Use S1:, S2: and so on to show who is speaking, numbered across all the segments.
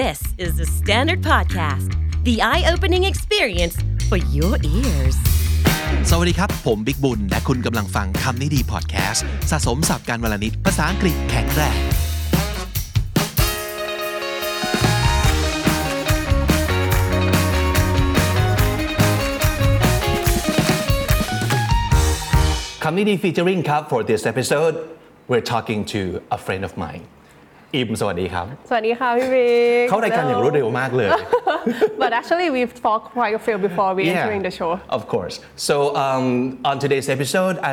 S1: This is the Standard Podcast, the eye opening experience for your ears.
S2: สวัสดีครับ ผมบิ๊กบุญ และคุณกำลังฟังคำนี้ดีพอดแคสต์สะสมสับการวลนิดภาษาอังกฤษแข็งแรงคำนี้ดี featuring ครับ for this episode we're talking to a friend of mine อิมสวัสดีครับ
S3: สวัสดีค่ะพี่บิ๊ก
S2: เข้ารายการอย่างรวดเร็วมากเลย
S3: But actually we've talked quite a few before we entering the show
S2: Of course. So um, on today's episode, I,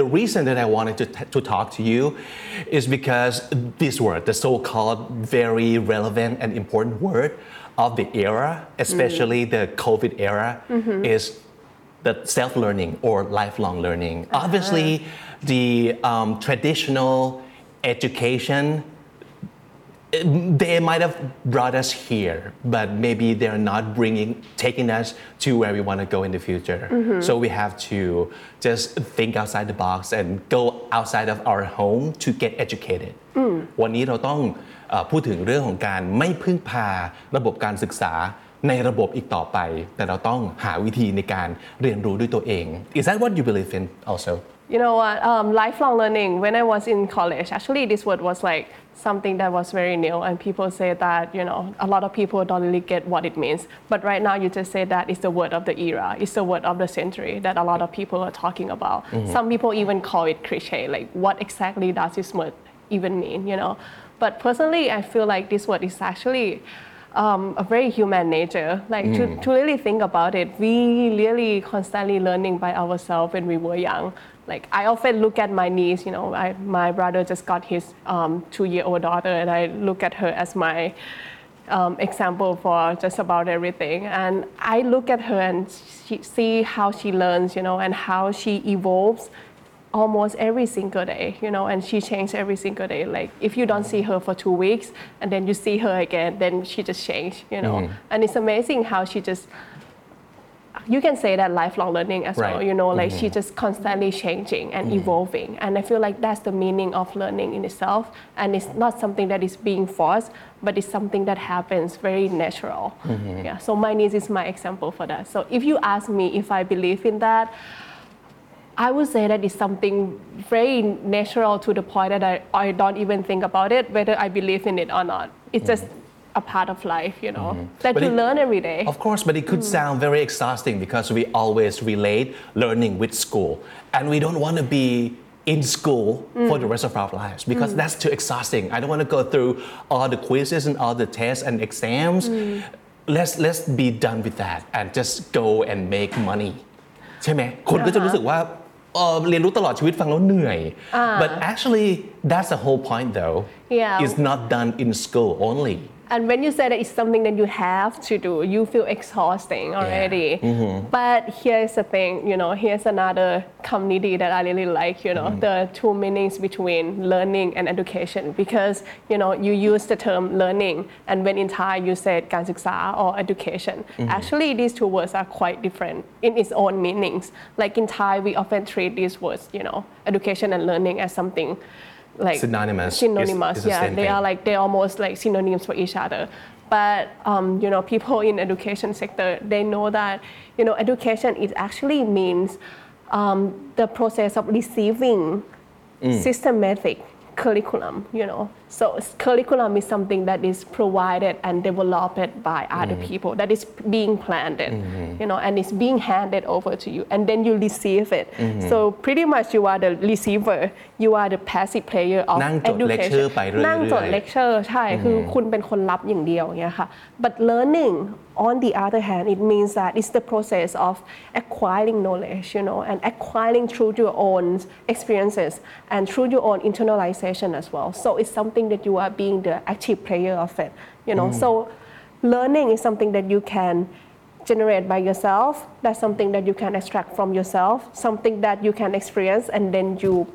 S2: the reason that I wanted to, to talk to you is because this word, the so-called very relevant and important word of the era, especially the COVID era, is the self-learning or lifelong learning. Obviously, the um, traditional education they might have brought us here, but maybe they're not bringing, taking us to where we want to go in the future. So we have to just think outside the box and go outside of our home to get educated. วันนี้เราต้องเออพูดถึงเรื่องของการไม่พึ่งพาระบบการศึกษาในระบบอีกต่อไป แต่เราต้องหาวิธีในการเรียนรู้ด้วยตัวเอง Is that what you believe in also?
S3: You know what um, lifelong learning. When I was in college actually this word was like something that was very new and people say that you know a lot of people don't really get what it means. But right now you just say that it's the word of the era. It's the word of the century that a lot of people are talking about. Some people even call it cliche like what exactly does this word even mean you know? But personally I feel like this word is actually um, a very human nature. Like to, to really think about it, we really constantly learning by ourselves when we were young. Like I often look at my niece, you know, I, my brother just got his um, two-year-old daughter, and I look at her as my um, example for just about everything. And I look at her and she, see how she learns, you know, and how she evolves almost every single day, you know, and she changed every single day. Like if you don't see her for two weeks and then you see her again, then she just changed, you know. Mm-hmm. And it's amazing how she just you can say that lifelong learning as well, you know, like she mm-hmm. just constantly changing and mm-hmm. evolving. And I feel like that's the meaning of learning in itself. And it's not something that is being forced, but it's something that happens very natural. Yeah. So my niece is my example for that. So if you ask me if I believe in that, I would say that it's something very natural to the point that I, I don't even think about it, whether I believe in it or not. It's just a part of life, you know, that
S2: But
S3: you
S2: it-
S3: learn every day.
S2: Of course, but it could sound very exhausting because we always relate learning with school. And we don't want to be in school for the rest of our lives because that's too exhausting. I don't want to go through all the quizzes and all the tests and exams. Let's, let's be done with that and just go and make money. ใช่ไหมคนก็จะรู้สึกว่า เอ่อเรียนรู้ตลอดชีวิตฟังแล้วเหนื่อย but actually that's the whole point though
S3: Yeah.
S2: it's not done in school only
S3: And when you say that it's something that you have to do, you feel exhausting already. But here's the thing, you know, here's another community that I really like, you know, the two meanings between learning and education. Because, you know, you use the term learning, and when in Thai you said การศึกษา or education. Actually, these two words are quite different in its own meanings. Like in Thai, we often treat these words, you know, education and learning as something like
S2: Synonymous.
S3: Synonymous
S2: it's the
S3: yeah
S2: same
S3: they
S2: thing.
S3: are like they're almost like synonyms for each other but um, you know people in education sector they know that you know education it actually means um, the process of receiving systematic curriculum you know so s- curriculum is something that is provided and developed by other people that is being planned you know and it's being handed over to you and then you receive it so pretty much you are the receiver you are the passive player of
S2: นั่งจด
S3: education
S2: lecture ไปเรื่อยๆ
S3: นั่งจด lecture ใช่ คือคุณเป็นคนรับอย่างเดียวอย่างเงี้ยค่ะ but learning on the other hand it means that it's the process of acquiring knowledge you know and acquiring through your own experiences and through your own internalization as well so it's something that you are being the active player of it you know? Mm. So learning is something that you can generate by yourself. That's something that you can extract from yourself something that you can experience and then you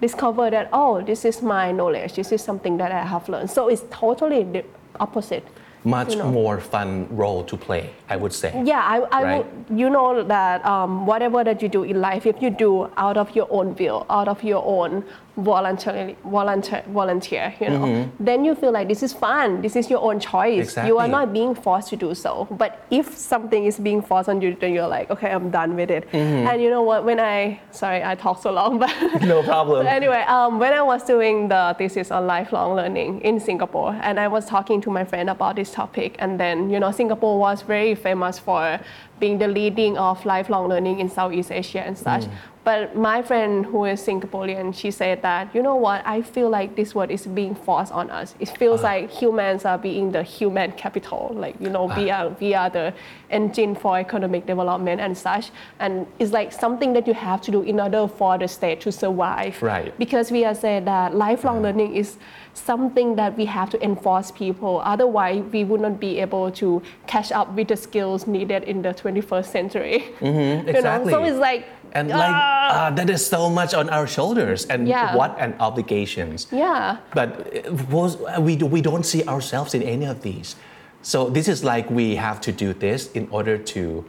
S3: discover that oh this is my knowledge. This is something that i have learned. So it's totally the opposite
S2: much
S3: you know.
S2: more fun role to play I would say.
S3: Yeah i, I
S2: Right.
S3: would, you know that um, whatever that you do in life if you do out of your own will out of your own voluntarily volunteer volunteer you know then you feel like this is fun. This is your own choice. You are not being forced to do so. But if something is being forced on you then you're like okay i'm done with it. And you know what? When i sorry i talk so long but
S2: No problem.
S3: But anyway, um, when I was doing the thesis on lifelong learning in Singapore, and I was talking to my friend about this topic, and then you know Singapore was very famous for being the leading of lifelong learning in Southeast Asia and such. Mm. But my friend who is Singaporean, she said that you know what? I feel like this word is being forced on us. It feels uh. like humans are being the human capital, like you know we uh. are we are the engine for economic development and such, and it's like something that you have to do in order for the state to survive
S2: Right.
S3: because we are saying that lifelong mm. learning is something that we have to enforce people otherwise we would not be able to catch up with the skills needed in the 21st century you know
S2: exactly.
S3: so it's like
S2: And like
S3: ah,
S2: uh, that is so much on our shoulders and
S3: Yeah.
S2: what and obligations.
S3: yeah
S2: But uh, was- we, we don't see ourselves in any of these. So this is like we have to do this in order to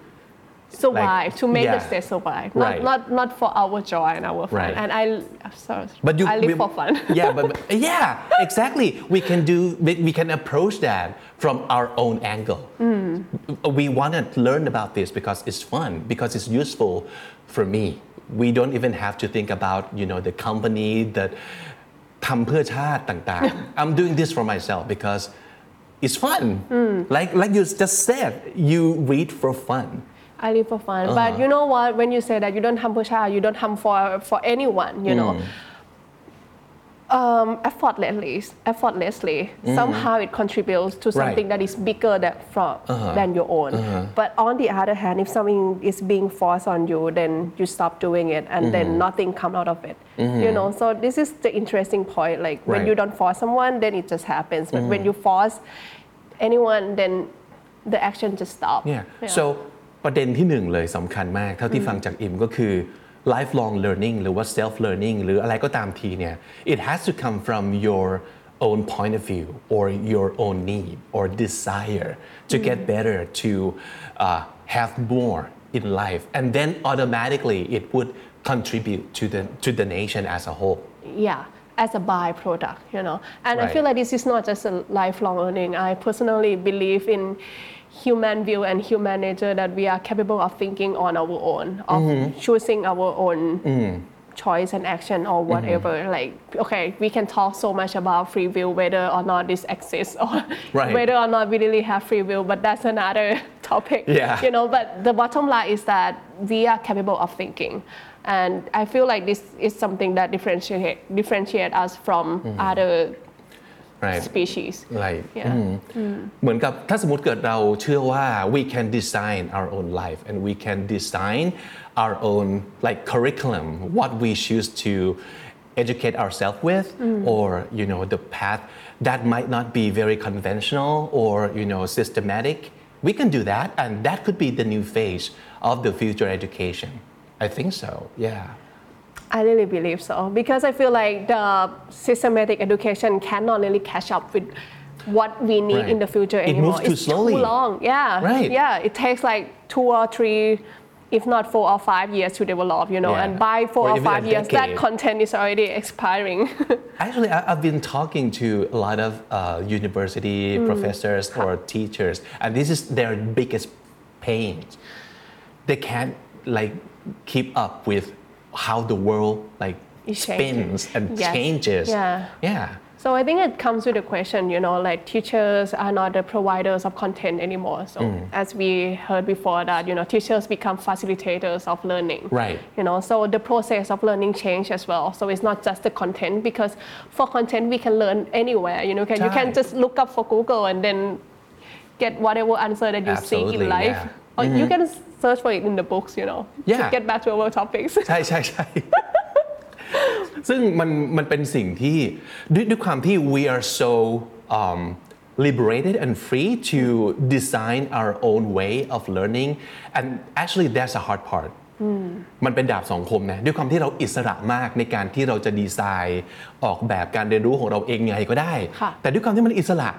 S3: survive to make the
S2: yeah.
S3: state survive not,
S2: Right.
S3: not not for our joy and our fun
S2: Right.
S3: and i I'm sorry
S2: But you,
S3: i live
S2: we-
S3: for fun
S2: yeah, but but- yeah, exactly. We can do. We, we can approach that from our own angle.
S3: Mm.
S2: We want to learn about this because it's fun, because it's useful for me. We don't even have to think about you know the company that ทำเพื่อชาติต่างๆ I'm doing this for myself because it's fun.
S3: Mm.
S2: Like like you just said, you read for fun.
S3: I live for fun. But uh-huh. you know what? When you say that you don't harm Pusha, you don't harm for for anyone. You know. Mm. Um, effortlessly, effortlessly, mm-hmm. somehow it contributes to something that is bigger that from uh-huh. than your own. Uh-huh. But on the other hand, if something is being forced on you, then you stop doing it, and then mm-hmm. nothing come out of it. Mm-hmm. You know. So this is the interesting point. Like when you don't force someone, then it just happens. But when you force anyone, then the action just stops.
S2: Yeah.
S3: Yeah.
S2: so ประเด็นที่หนึ่งเลยสำคัญมาก เท่าที่ฟังจากอิมก็คือ lifelong learning หรือว่า self learning หรืออะไรก็ตามทีเนี่ย it has to come from your own point of view or your own need or desire to get better to uh, have more in life and then automatically it would contribute to the to the nation as a whole
S3: yeah as a byproduct you know and i
S2: Right.
S3: feel like this is not just a lifelong learning i personally believe in human view and human nature that we are capable of thinking on our own of
S2: Mm-hmm.
S3: choosing our own
S2: Mm.
S3: choice and action or whatever
S2: Mm-hmm.
S3: like okay we can talk so much about free will whether or not this exists or
S2: Right.
S3: whether or not we really have free will but that's another topic
S2: Yeah.
S3: you know but the bottom line is that we are capable of thinking and i feel like this is something that differentiate differentiate us from
S2: Mm-hmm.
S3: other
S2: right
S3: species
S2: right
S3: Yeah.
S2: อืมเหมือนกับถ้าสมมติเกิดเราเชื่อว่า we can design our own life and we can design our own like curriculum what we choose to educate ourselves with or you know the path that might not be very conventional or you know systematic we can do that and that could be the new phase of the future education I think so yeah
S3: I really believe so because I feel like the systematic education cannot really catch up with what we need
S2: Right.
S3: in the future anymore.
S2: It moves too
S3: it's
S2: slowly.
S3: too long. Yeah.
S2: Right.
S3: Yeah. It takes like two or three, if not four or five years to develop. You know,
S2: Yeah.
S3: and by four
S2: Or
S3: or, five years, that content is already expiring.
S2: Actually, I- I've been talking to a lot of uh, university professors or teachers, and this is their biggest pain. They can't like keep up with how the world like
S3: changing.
S2: spins and
S3: Yes.
S2: changes.
S3: Yeah.
S2: Yeah.
S3: So I think it comes with the question, you know, like teachers are not the providers of content anymore. So mm. as we heard before that, you know, teachers become facilitators of learning.
S2: Right.
S3: You know, so the process of learning change as well. So it's not just the content because for content we can learn anywhere. You know, can you can just look up for Google and then get whatever answer that you see
S2: Absolutely,
S3: in life.
S2: yeah.
S3: Or you mm-hmm. can search for it in the books, you know.
S2: Yeah.
S3: To get back to our topics.
S2: ใช่ใช่ใช่ซึ่งมันมันเป็นสิ่งที่ด้วยด้วยความที่ we are so um, liberated and free to design our own way of learning and actually that's a hard part มันเป็นดาบสองคมนะด้วยความที่เราอิสระมากในการที่เราจะดีไซน์ออกแบบการเรียนรู้ของเราเองไงก็ได้
S3: ค่ะ
S2: แต่ด้วยความที่มันอิสระ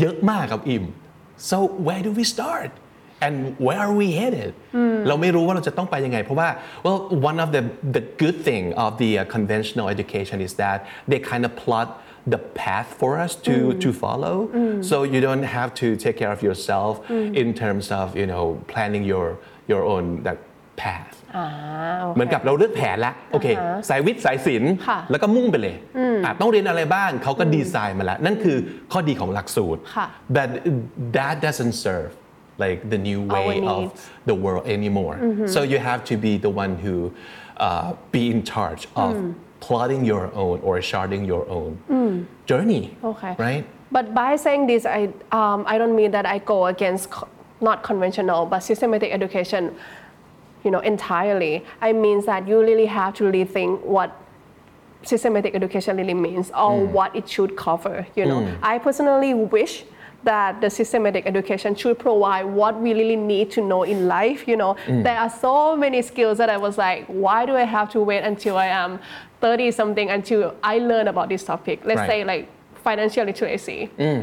S2: เยอะมากครับอิม so where do we start and where are we headed เราไม่รู้ว่าเราจะต้องไปยังไง เพราะว่า well one of the the good thing of the uh, conventional education is that they kind of plot the path for us to to follow so you don't have to take care of yourself in terms of you know planning your your own that path
S3: อ่าโอเค
S2: เหมือนกับเราเลือกแผนแล้วโอเคสายวิทย์สายศิลป์
S3: ค่ะ
S2: แล้วก็มุ่งไปเลยอ่ะต้องเรียนอะไรบ้างเขาก็ดีไซน์มาแล้ว นั่นคือข้อดีของหลักสูตร
S3: ค่ะ
S2: but that doesn't serve like the new way of
S3: needs.
S2: the world anymore mm-hmm. so you have to be the one who uh, be in charge of mm. plotting your own or charting your own mm. journey
S3: Okay.
S2: right
S3: But by saying this, I, um, I don't mean that I go against co- not conventional but systematic education, you know, entirely. I mean that you really have to rethink what systematic education really means or mm. what it should cover. You know, I personally wish that the systematic education should provide what we really need to know in life. You know, there are so many skills that I was like, why do I have to wait until I am 30 something until I learn about this topic? Let's
S2: Right.
S3: say like financial literacy,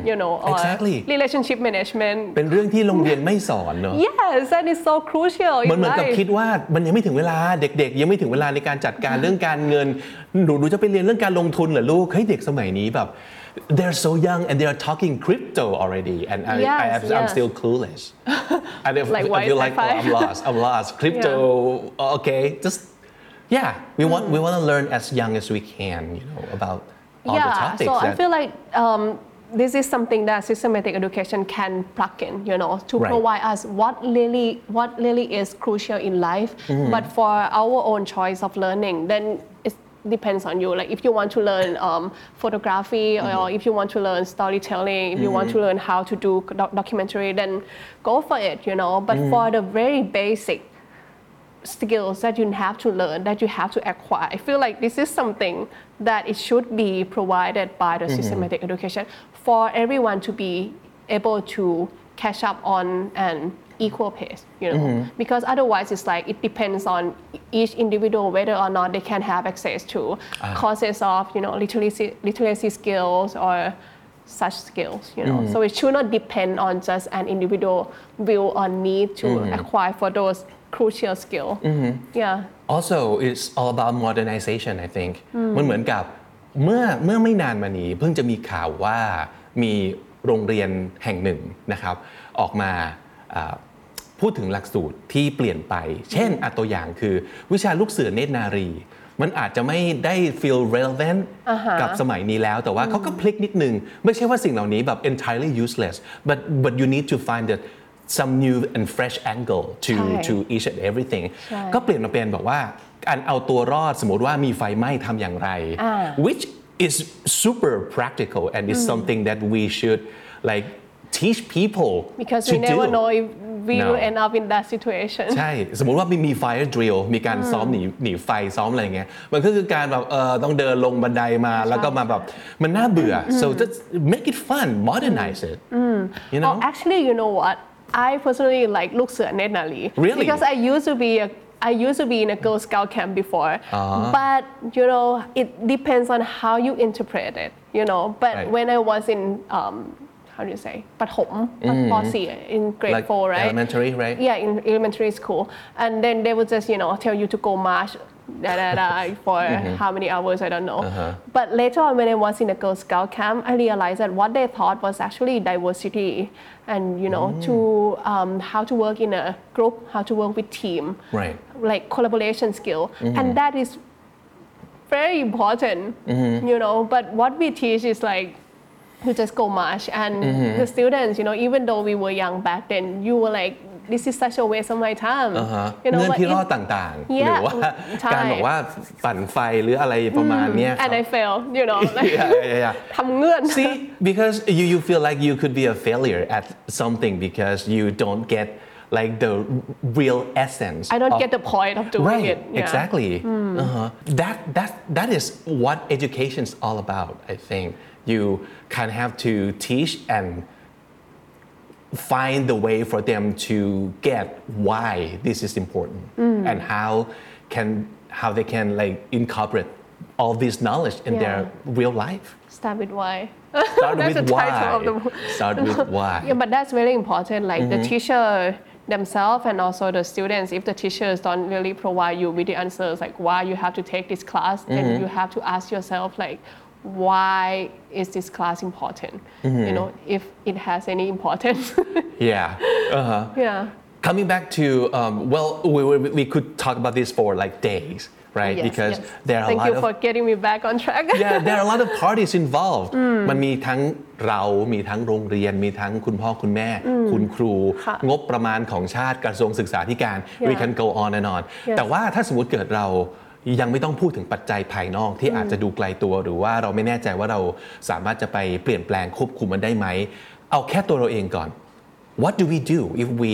S3: you know, or
S2: Exactly.
S3: relationship management.
S2: เป็นเรื่องที่โรงเรียนไม่สอนเนอะ
S3: Yes, that is so crucial
S2: มัน
S3: in
S2: เหมือนกับ
S3: life.
S2: คิดว่ามันยังไม่ถึงเวลาเด็กๆ ยังไม่ถึงเวลาในการจัดการเรื่องการเงินหนูหนูจะไปเรียนเรื่องการลงทุนเหรอลูกเฮ้ยเด็กสมัยนี้แบบ they're so young and they're talking crypto already and I,
S3: Yes,
S2: I, I'm
S3: yes.
S2: still clueless and if,
S3: Like,
S2: I feel like oh, I'm lost I'm lost crypto okay just yeah we want we want to learn as young as we can you know about all the topics.
S3: yeah, so I feel like um, this is something that systematic education can plug in, you know, to
S2: Right.
S3: provide us what really what really is crucial in life.
S2: Mm-hmm.
S3: But for our own choice of learning, then depends on you. Like if you want to learn um, photography
S2: Mm-hmm.
S3: or if you want to learn storytelling, if you want to learn how to do doc- documentary, then go for it, you know. But
S2: Mm-hmm.
S3: for the very basic skills that you have to learn, that you have to acquire. I feel like this is something that it should be provided by the systematic education for everyone to be able to catch up on an equal pace, you know, because otherwise it's like it depends on each individual whether or not they can have access to courses of, you know, literacy, literacy skills or such skills, you know. So it should not depend on just an individual will or need to acquire for those crucial skill. Yeah.
S2: also it's all about modernization I think มันเหมือนกับเมื่อเมื่อไม่นานมานี้ เพิ่งจะมีข่าวว่ามีโรงเรียนแห่งหนึ่งนะครับ ออกมาอ่า พูดถึงหลักสูตรที่เปลี่ยนไป เช่นอะตัวอย่างคือ วิชาลูกเสือเนตรนารี มันอาจจะไม่ได้ feel relevant กับสมัยนี้แล้ว แต่ว่าเขาก็พลิกนิดนึง ไม่ใช่ว่าสิ่งเหล่านี้แบบ entirely useless but but you need to find that some new and fresh angle to
S3: ใช่
S2: to each and everything
S3: ใช่
S2: ก็เปลี่ยนมาเป็นบอกว่าการเอาตัวรอดสมมติว่ามีไฟไหม้ทำอย่างไร
S3: อ่า
S2: which is super practical and is something that we should like teach people
S3: Because
S2: to
S3: we never
S2: do.
S3: know if we
S2: No.
S3: will end up in that situation.
S2: ใช่ สมมุติว่ามีมี fire drill มีการซ้อมหนีหนีไฟซ้อมอะไรเงี้ย มันก็คือการแบบเออต้องเดินลงบันไดมาแล้วก็มาแบบ มันน่าเบื่อ so just make it fun modernize it you know
S3: Oh, actually, you know what? I personally like look Netnali.
S2: Really?
S3: Because I used to be a I used to be in a Girl Scout camp before, but you know it depends on how you interpret it. You know, but
S2: Right.
S3: when I was in um, how do you say ปฐมป .4 in grade
S2: like
S3: four, right?
S2: elementary right
S3: Yeah, in elementary school. And then they would just, you know, tell you to go march da, da, da, for how many hours, I don't know. But later on, when I was in a Girl Scout camp, I realized that what they thought was actually diversity and, you know, to um, how to work in a group, how to work with team,
S2: Right.
S3: like collaboration skill. And that is very important, you know. But what we teach is like you just go march and the students you know even though we were young back then you were like this is such a waste of my time
S2: อ่าฮะ
S3: you know
S2: เงื่อน
S3: but
S2: ที่รอ
S3: it-
S2: ดต่างๆ หรือ
S3: Yeah
S2: ว่า
S3: ใช่
S2: การบอกว่าปั่นไฟหรืออะไรประมาณเนี้ย
S3: and I fail you know like
S2: yeah, yeah, yeah.
S3: ทำเงื่อน
S2: See, because you, you feel like you could be a failure at something because you don't get like the real essence.
S3: I don't
S2: of-
S3: get the point of doing
S2: right,
S3: it yeah.
S2: exactly. Uh-huh. That that that is what education's all about. I think you kind of have to teach and find the way for them to get why this is important and how can how they can like incorporate all this knowledge in
S3: Yeah.
S2: their real life
S3: Start with why.
S2: start
S3: That's
S2: with
S3: the
S2: why
S3: title of the book.
S2: start with why
S3: Yeah, but that's very important. Like
S2: Mm-hmm.
S3: the teacher themselves and also the students, if the teachers don't really provide you with the answers, like why you have to take this class,
S2: Mm-hmm.
S3: then you have to ask yourself, like, why is this class important?
S2: Mm-hmm.
S3: You know, if it has any importance.
S2: yeah uh-huh.
S3: yeah.
S2: coming back to um, well we, we, we could talk about this for like days right
S3: Yes,
S2: because
S3: yes.
S2: there are
S3: Thank
S2: a lot
S3: you
S2: of
S3: for getting me back on track.
S2: yeah there are a lot of parties involved มันมีทั้งเรา มีทั้งโรงเรียน มีทั้งคุณพ่อคุณแม่ คุณครู
S3: ค่ะ
S2: งบประมาณของชาติกระทรวงศึกษาธิการ
S3: Yeah.
S2: we can go on and on
S3: Yes.
S2: แต่ว่าถ้าสมมติเกิดเรา ยังไม่ต้องพูดถึงปัจจัยภายนอกที่อาจจะดูไกลตัว หรือว่าเราไม่แน่ใจว่าเราสามารถจะไปเปลี่ยนแปลงควบคุมมันได้ไหม เอาแค่ตัวเราเองก่อน what do we do if we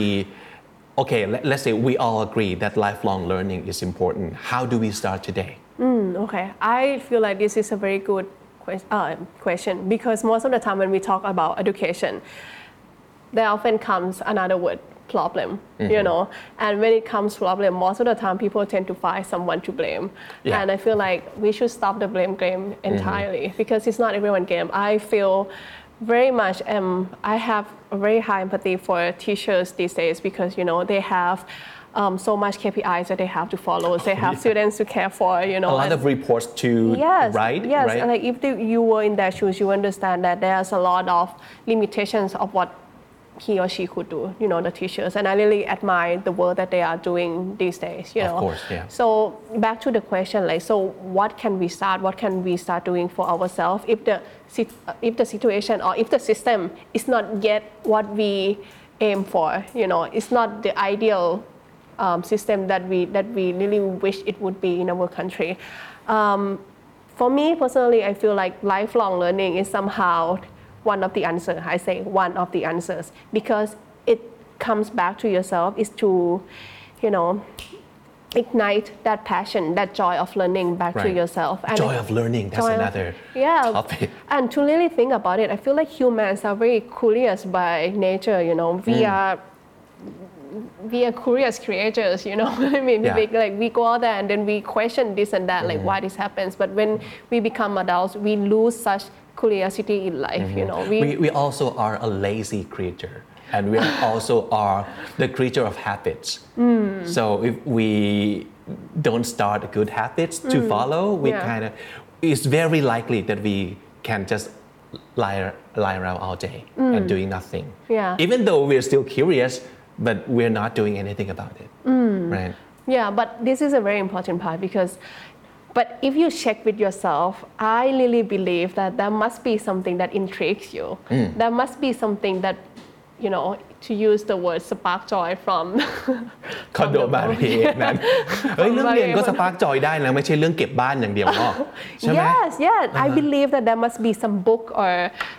S2: okay let, let's say we all agree that lifelong learning is important how do we start today
S3: Mm, okay, I feel like this is a very good ques- uh, question because most of the time when we talk about education, there often comes another word problem you know and when it comes to problem most of the time people tend to find someone to blame
S2: Yeah.
S3: and i feel like we should stop the blame game entirely because it's not everyone game i feel very much um, i have a very high empathy for teachers these days because you know they have um, so much KPIs that they have to follow. They have
S2: yeah.
S3: students to care for, you know.
S2: a lot
S3: and-
S2: of reports to
S3: yes,
S2: write
S3: Yes,
S2: right
S3: and like if the, you were in their shoes, you understand that there's a lot of limitations of what he or she could do. You know, the teachers, and I really admire the work that they are doing these days. You
S2: Of
S3: know,
S2: course, yeah.
S3: So back to the question, like, so what can we start? What can we start doing for ourselves if the if the situation or if the system is not yet what we aim for? You know, it's not the ideal um, system that we that we really wish it would be in our country. Um, for me personally, I feel like lifelong learning is somehow one of the answers. I say one of the answers because it comes back to yourself. Is to, you know, ignite that passion, that joy of learning back to
S2: Right.
S3: yourself.
S2: Joy of learning, that's
S3: joy of-
S2: another
S3: yeah.
S2: topic.
S3: And to really think about it, I feel like humans are very curious by nature. You know, we
S2: Hmm.
S3: are we are curious creatures, you know. I mean,
S2: Yeah.
S3: we, like we go out there and then we question this and that,
S2: Mm-hmm.
S3: like why this happens. But when we become adults, we lose such curiosity in life. You know,
S2: Mm-hmm. we, we also are a lazy creature and we also are the creature of habits
S3: Mm.
S2: so if we don't start good habits to follow we
S3: Mm. Yeah.
S2: kind of it's very likely that we can just lie, lie around all day and doing nothing
S3: Mm. Yeah.
S2: even though we're still curious but we're not doing anything about it
S3: Mm.
S2: right
S3: Yeah, but this is a very important part because, but if you check with yourself, I really believe that there must be something that intrigues you. There must be something that, you know, to use the word spark joy from.
S2: คอนโด
S3: from the
S2: มา
S3: book.
S2: เรียนนั้นเฮ้ยเรื่องเรียนก็สปาร์กจอยได้นะไม่ใช่เรื่องเก็บบ้านอย่างเดียวเนาะใช่ไหม
S3: Yes, yeah. I believe that there must be some book or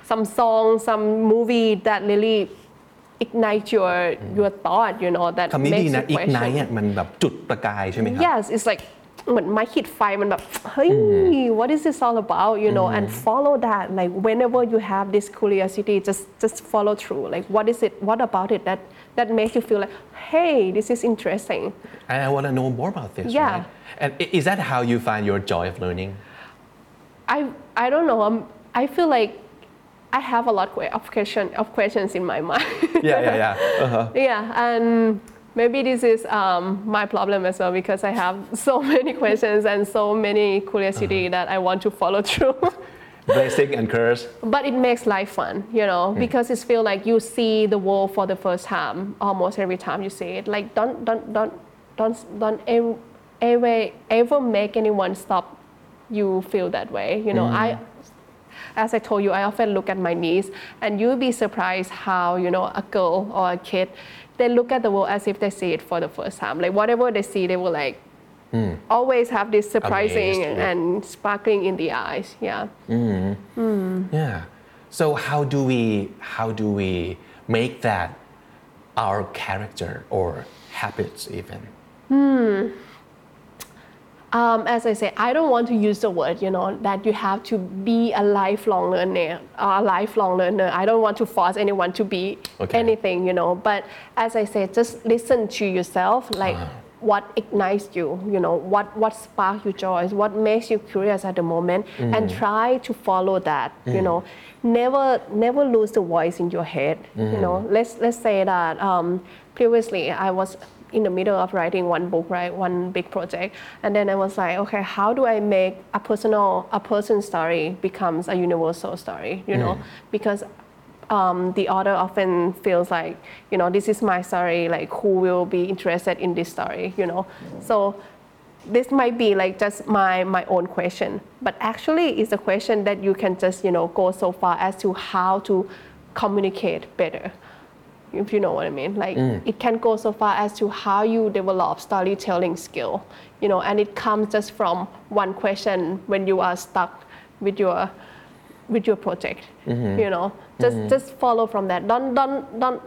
S3: some song, some movie that really ignite your your thought. You know that
S2: คำนี้ดี
S3: makes
S2: นะ
S3: you
S2: อีกไน
S3: question.
S2: มันแบบจุดประกายใช่ไหมครับ
S3: Yes, it's like เหมือนไม้ขีดไฟมันแบบ เฮ้ย what is this all about you know and follow that like whenever you have this curiosity just just follow through like what is it what about it that that makes you feel like hey this is interesting
S2: And I want to know more about this.
S3: Yeah.
S2: Right? And i- is that how you find your joy of learning?
S3: I I don't know um, I feel like I have a lot of question of questions in my mind
S2: Yeah, yeah, yeah. Uh-huh.
S3: yeah and maybe this is um, my problem as well because I have so many questions and so many curiosity that I want to follow through.
S2: Blessing and curse.
S3: but it makes life fun you know because it's feel like you see the world for the first time almost every time you see it. Like don't don't don't don't don't ev- ever ever make anyone stop you feel that way you know. I as I told you, I often look at my niece, and you'll be surprised how you know a girl or a kid, they look at the world as if they see it for the first time. Like whatever they see, they will like hmm. always have this surprising
S2: Amazed,
S3: and,
S2: yeah.
S3: and sparkling in the eyes. Yeah. Hmm. Hmm.
S2: Yeah. So how do we how do we make that our character or habits even?
S3: Um, as I say, I don't want to use the word, you know, that you have to be a lifelong learner, a lifelong learner. I don't want to force anyone to be
S2: Okay.
S3: anything, you know. But as I say, just listen to yourself. Like, what ignites you, you know, what, what sparks your joy, what makes you curious at the moment, and try to follow that, you know. Never, never lose the voice in your head, you know. Let's, let's say that um, previously I was in the middle of writing one book, right, one big project, and then I was like, okay, how do I make a personal, a person's story becomes a universal story, you know, because um, the author often feels like, you know, this is my story, like who will be interested in this story, you know. So this might be like just my, my own question, but actually it's a question that you can just, you know, go so far as to how to communicate better. If you know what I mean, like mm. it can go so far as to how you develop storytelling skill, you know, and it comes just from one question when you are stuck with your with your project mm-hmm. you know. Just mm-hmm. just follow from that. Don't don't don't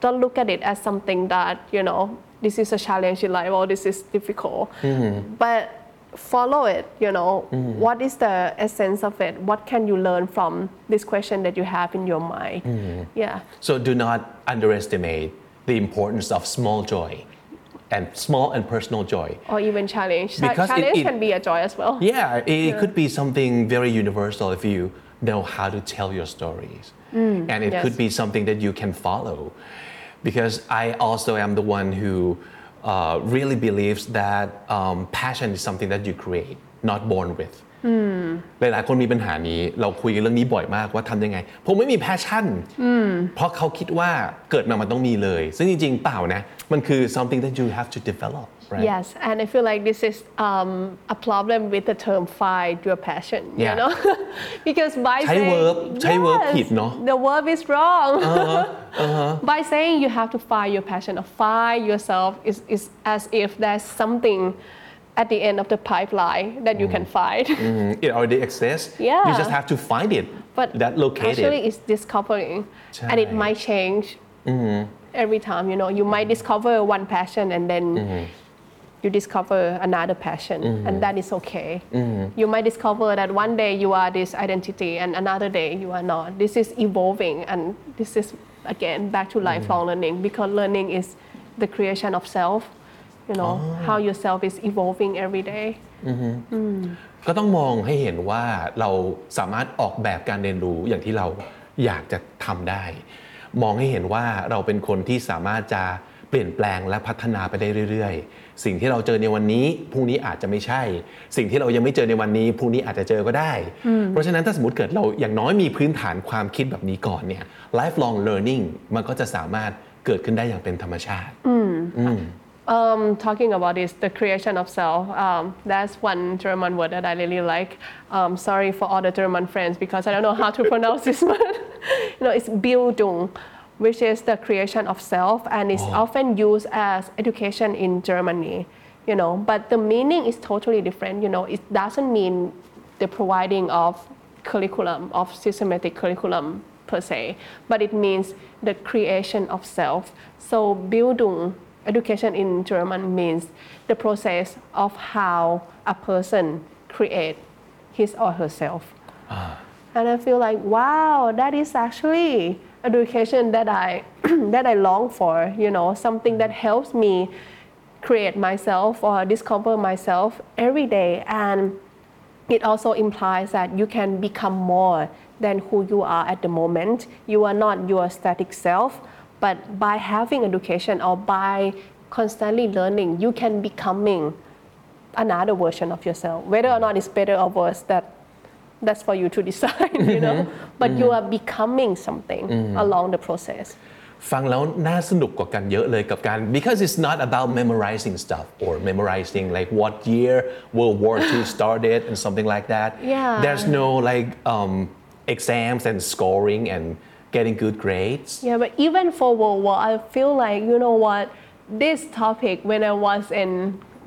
S3: don't look at it as something that you know this is a challenge in life or this is difficult. Mm-hmm. But follow it you know what is the essence of it what can you learn from this question that you have in your mind yeah
S2: So do not underestimate the importance of small joy and small and personal joy.
S3: or even challenge
S2: Because
S3: challenge
S2: it-
S3: can be a joy as well
S2: Yeah, it could be something very universal if you know how to tell your stories. Mm, and it
S3: yes.
S2: could be something that you can follow. Because I also am the one who uh, really believes that um, passion is something that you create, not born with. หลายๆคนมีปัญหานี้ เราคุยกันเรื่องนี้บ่อยมากว่าทำยังไง ผมไม่มีแพชชั่น เพราะเขาคิดว่าเกิดมามันต้องมีเลย ซึ่งจริง ๆ เปล่านะ มันคือ something that you have to develop right
S3: Yes, and I feel like this is um, a problem with the term "find your passion."
S2: Yeah.
S3: You know, because by
S2: ใช้
S3: saying
S2: verb ใช้ verb
S3: Yes,
S2: ผิดเนอะ
S3: the verb is wrong. by saying you have to find your passion or find yourself is, is as if there's something at the end of the pipeline that you can find.
S2: Mm, it already exists
S3: Yeah.
S2: you just have to find it
S3: but
S2: that located
S3: actually it's discovering and it
S2: Right.
S3: might change every time you know you might discover one passion and then you discover another passion and that is okay you might discover that one day you are this identity and another day you are not this is evolving and this is again back to lifelong learning because learning is the creation of self you know how yourself is evolving every day
S2: ก็ต้องมองให้เห็นว่าเราสามารถออกแบบการเรียนรู้อย่างที่เราอยากจะทำได้ มองให้เห็นว่าเราเป็นคนที่สามารถจะเปลี่ยนแปลงและพัฒนาไปได้เรื่อยๆ สิ่งที่เราเจอในวันนี้พรุ่งนี้อาจจะไม่ใช่ สิ่งที่เรายังไม่เจอในวันนี้พรุ่งนี้อาจจะเจอก็ได้ เพราะฉะนั้นถ้าสมมติเกิดเราอย่างน้อยมีพื้นฐานความคิดแบบนี้ก่อนเนี่ย lifelong learning มันก็จะสามารถเกิดขึ้นได้อย่างเป็นธรรมชาติ
S3: um, talking about this, the creation of self, um, that's one German word that I really like. Um, sorry for all the German friends because I don't know how to pronounce this word. you know, it's Bildung, which is the creation of self, and it's often used as education in Germany. You know, but the meaning is totally different. You know, it doesn't mean the providing of curriculum, of systematic curriculum per se, but it means the creation of self. So Bildung, education in German means the process of how a person create his or herself. Ah. And I feel like, wow, that is actually education that I that I long for. You know, something that helps me create myself or discover myself every day. And it also implies that you can become more than who you are at the moment. You are not your static self, but by having education or by constantly learning, you can becoming another version of yourself. Whether or not it's better or worse, that that's for you to decide, you know. But you are becoming something along the process.
S2: ฟังแล้วน่าสนุกกว่ากันเยอะเลยกับการ because it's not about memorizing stuff or memorizing like what year World War II started and something like that
S3: Yeah.
S2: there's no like um, exams and scoring and getting good grades
S3: Yeah, but even for World War, I feel like you know what this topic when I was in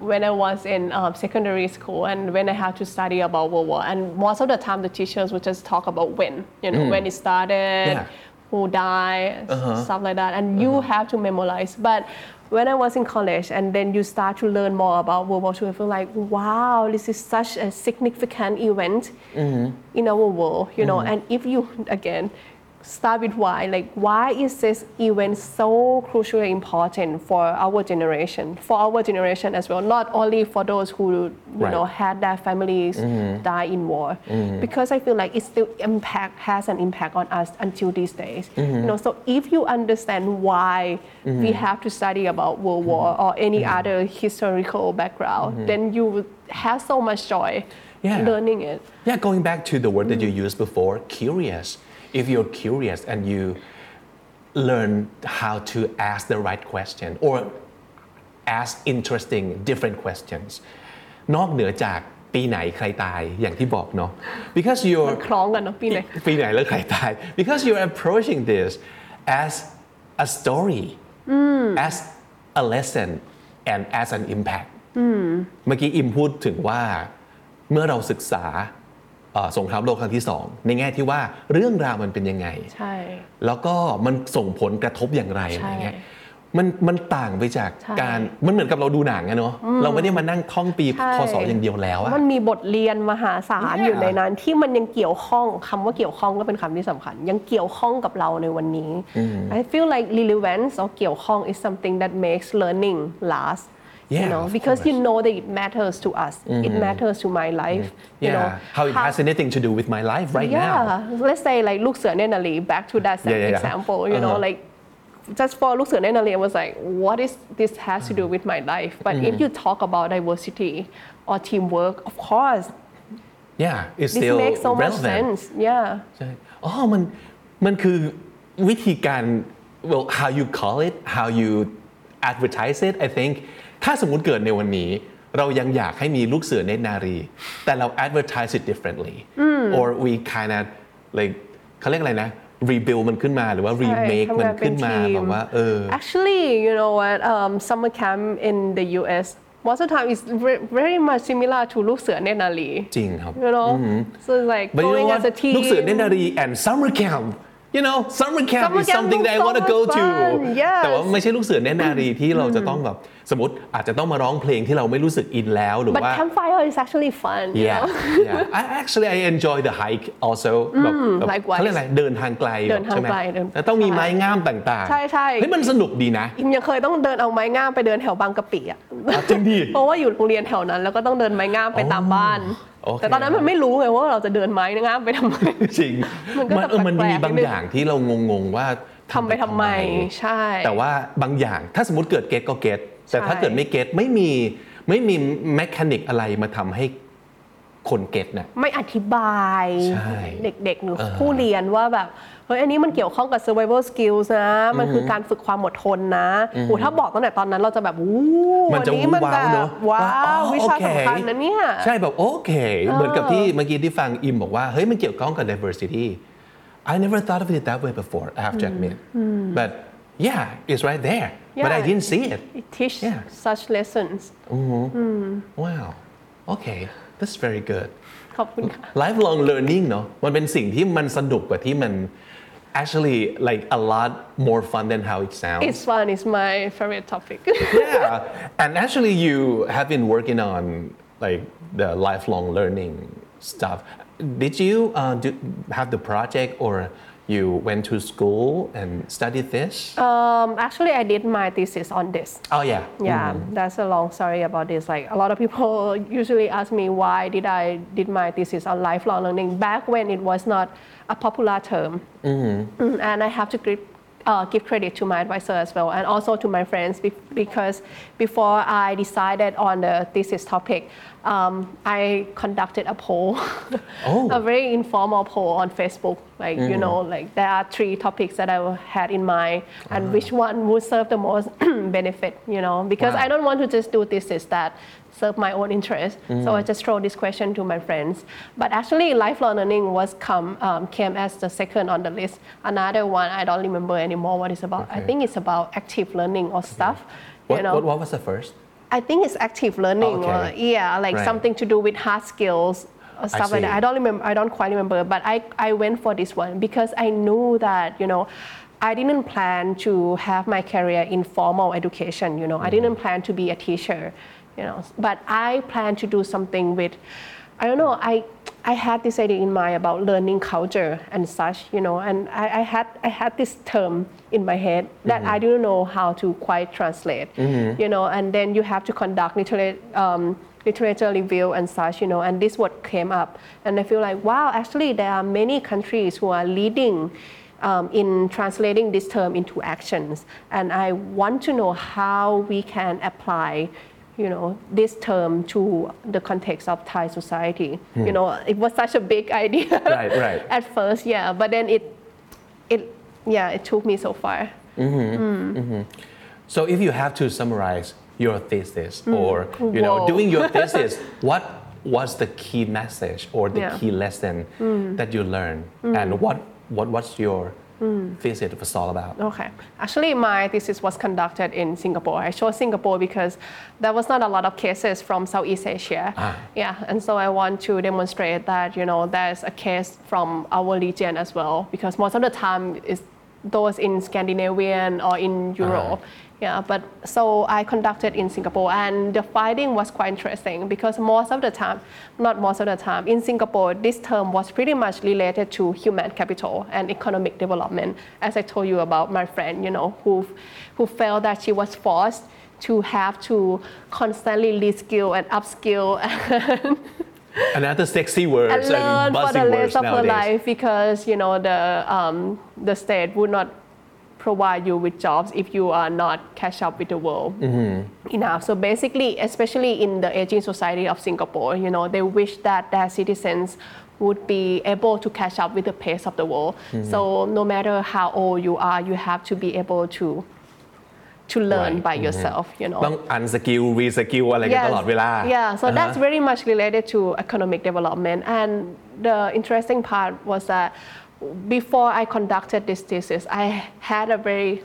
S3: when I was in um, secondary school and when I had to study about World War, and most of the time the teachers would just talk about when you know when mm. it started,
S2: Yeah.
S3: who died, uh-huh. stuff like that, and you uh-huh. have to memorize. But when I was in college and then you start to learn more about World War II, I feel like wow, this is such a significant event mm-hmm. in our world, you know. Mm-hmm. And if you again start with why. Like, why is this event so crucially important for our generation, for our generation as well, not only for those who you
S2: Right.
S3: know had their families mm-hmm. die in war, mm-hmm. because I feel like it still impact has an impact on us until these days. Mm-hmm. You know, so if you understand why we have to study about World War or any other historical background, then you would have so much joy
S2: Yeah.
S3: learning it.
S2: Yeah, going back to the word that you mm. used before, curious If you're curious and you learn how to ask the right question or ask interesting different questions นอกเหนือจากปีไหนใครตายอย่างที่บอกเนาะ because
S3: มั
S2: you're
S3: นคล้องกันเนาะพี่เนย
S2: ปีไหนแล้วใครตาย because you're approaching this as a story as a lesson and as an impact เมื่อกี้อิมพูดถึงว่าเมื่อเราศึกษาเอ่อ สงครามโลกครั้งที่สองในแง่ที่ว่าเรื่องราวมันเป็นยังไง
S3: ใช่
S2: แล้วก็มันส่งผลกระทบอย่างไรอะไรเงี้ยมันมันต่างไปจาก
S3: ใช่
S2: การมันเหมือนกับเราดูหนังอะเนาะเราไม่ได้มานั่งท่องปี
S3: ใช่
S2: พศอย่างเดียวแล้วอะ
S3: มันมีบทเรียนมหาศาล
S2: Yeah.
S3: อยู่ในนั้น ที่มันยังเกี่ยวข้องคำว่าเกี่ยวข้องก็เป็นคำที่สำคัญ ยังเกี่ยวข้องกับเราในวันนี้ I feel like relevance or เกี่ยวข้อง is something that makes learning last you
S2: Yeah,
S3: know
S2: of
S3: because you
S2: course.
S3: know that it matters to us it matters to my life you
S2: yeah
S3: know
S2: how it has anything to do with my life right
S3: yeah
S2: now
S3: let's say like ลูกเสือเนตรนารี back to that
S2: Yeah, yeah, yeah.
S3: example you know
S2: Uh-huh.
S3: like just for ลูกเสือเนตรนารีI was like what is this has to do with my life but if you talk about diversity or teamwork of course
S2: yeah it's
S3: this
S2: still
S3: makes so much
S2: relevant
S3: sense yeah
S2: ใช่อ๋อ มัน มันคือวิธีการ well how you call it how you advertise it I think ถ้าสมมุติเกิดในวันนี้ เรายังอยากให้มีลูกเสือเนตรนารี แต่เรา advertise it differently or we kind of like เขาเรียกอะไรนะ rebuild มันขึ้นมาหรือว่า remake มันขึ้นมาแบบว่าเออ
S3: Actually, you know what? Um, summer camp in the U.S. most of the time is ve- very much similar to ลูกเสือเนตรนารี
S2: จริงครับ
S3: You know, so it's like
S2: But you know
S3: going
S2: what?
S3: as a team.
S2: ลูกเสือเนตรนารี and summer camp you know summer camp
S3: Summer
S2: is
S3: camp
S2: something that I
S3: looks so
S2: want to go
S3: much
S2: to
S3: fun. Yes.
S2: แต่ว่าไม่ใช่ลูกเสือเนตรนารีที่เราจะต้องแบบสมมติอาจจะต้องมาร้องเพลงที่เราไม่รู้สึกอินแล้วหรือ
S3: But
S2: ว่า
S3: campfire is actually fun. you
S2: yeah
S3: know?
S2: yeah I actually I enjoy the hike also แบบแบบ
S3: likewise
S2: เขาเรียกอะไรเดินทางไกล
S3: เดินทาง
S2: ใช่ไหม
S3: ไกลเดิน
S2: แต่ต้องมีไม้งามต่างๆ
S3: ใช่ใช่
S2: เฮ้ยมันสนุกดีนะ
S3: อิมยังเคยต้องเดินเอาไม้งามไปเดินแถวบางกะปิอะ
S2: อะจริงดิ
S3: เพราะว่าอยู่โรงเรียนแถวนั้นแล้วก็ต้องเดินไม้งามไปตามบ้าน
S2: โอเค
S3: แต่ตอนนั้นมันไม่รู้ไงว่าเราจะเดินไม้งามไปทำไม
S2: จริง
S3: มันก็จะ
S2: เออมัน
S3: แปลกๆ
S2: มีบาง
S3: นิดนึง
S2: อย่างที่เรางงๆว่า
S3: ทำไปทำไมใช่
S2: แต่ว่าบางอย่างถ้าสมมติเกิดเก็ตก็เก็ตแต่ถ้า
S3: ใช่
S2: เกิดไม่เก็ตไม่มีไม่มีแมคานิกอะไรมาทำให้คนเก็ตน่ะ
S3: ไม่อธิบาย
S2: ใช่
S3: เด็กๆ หรือผู้เรียนว่าแบบเฮ้ยอันนี้มันเกี่ยวข้องกับ survival skills นะ มันคือการฝึกความอดทนนะโอ้ถ้าบอกตั้งแต่ตอนนั้นเราจะแบบอู้
S2: มันจะ
S3: อั
S2: วู้
S3: มัน
S2: ว้าวเนอะ
S3: แบบว้า
S2: อ๋อ
S3: ววิชา
S2: โอเค
S3: สำคัญนะเนี่ย
S2: ใช่แบบโอเค เหมือนกับที่เมื่อกี้ที่ฟังอิมบอกว่าเฮ้ยมันเกี่ยวข้องกับ diversity I never thought of it that way before I have to admit but yeah it's right there but I
S3: Yeah.
S2: didn't see it
S3: It teach
S2: Yeah.
S3: such lessons
S2: wow okay that's very good
S3: ขอบคุณค่ะ
S2: lifelong learning เนอะมันเป็นสิ่งที่มันสนุกกว่าที่มัน actually like a lot more fun than how it sounds.
S3: It's fun. It's my favorite topic.
S2: Yeah. And actually you have been working on like the lifelong learning stuff. Did you uh, do, have the project or you went to school and studied this?
S3: Um, actually I did my thesis on this.
S2: Oh yeah.
S3: Yeah, that's a long story about this. Like a lot of people usually ask me why did I did my thesis on lifelong learning back when it was not a popular term. Mm, And I have to give, uh, give credit to my advisor as well, and also to my friends be- because before I decided on the thesis topic, um, I conducted a poll,
S2: Oh.
S3: a very informal poll on Facebook. Like you know, like there are three topics that I had in mind, and which one would serve the most benefit. You know, because
S2: Wow.
S3: I don't want to just do thesis that serve my own interest. So I just throw this question to my friends. But actually, lifelong learning was come um, came as the second on the list. Another one I don't remember anymore what it's about. I think it's about active learning or stuff.
S2: what,
S3: you know,
S2: what, what was the first
S3: I think it's active learning.
S2: Oh, okay.
S3: or, yeah, like
S2: Right.
S3: something to do with hard skills or stuff like that. I don't remember. I don't quite remember, but I, I went for this one because I knew that you know. I didn't plan to have my career in formal education, you know. I didn't plan to be a teacher, you know. But I plan to do something with I don't know. I I had this idea in mind about learning culture and such, you know, and I, I had I had this term in my head that I didn't know how to quite translate, you know, and then you have to conduct literate. Um, literature review and such, you know, and this what came up, and I feel like wow, actually there are many countries who are leading um, in translating this term into actions, and I want to know how we can apply you know this term to the context of Thai society. You hmm. know, it was such a big idea
S2: Right, right.
S3: at first, yeah, but then it it yeah, it took me so far. Mm-hmm. Hmm. Mm-hmm.
S2: So if you have to summarize your thesis hmm. or you know
S3: Whoa.
S2: doing your thesis, what was the key message or the
S3: Yeah.
S2: key lesson that you learned and what what what's your thesis was all about?
S3: Okay. Actually, my thesis was conducted in Singapore. I chose Singapore because there was not a lot of cases from Southeast Asia.
S2: Ah.
S3: Yeah, and so I want to demonstrate that you know there's a case from our region as well because most of the time is those in Scandinavian or in Europe. Yeah, but so I conducted in Singapore and the finding was quite interesting because most of the time, not most of the time, in Singapore, this term was pretty much related to human capital and economic development. As I told you about my friend, you know, who, who felt that she was forced to have to constantly reskill and upskill and
S2: Another sexy words
S3: and learn for the
S2: buzzing words
S3: rest of her life because you know the um, the state would not provide you with jobs if you are not catch up with the world enough. So basically, especially in the aging society of Singapore, you know, they wish that their citizens would be able to catch up with the pace of the world. So no matter how old you are, you have to be able to to learn
S2: Right.
S3: by yourself. You know.
S2: ต้อง unskill reskill อะไรกันตลอดเวลา
S3: Yeah, so
S2: อ่าฮะ
S3: that's very much related to economic development. And the interesting part was that before I conducted this thesis, I had a very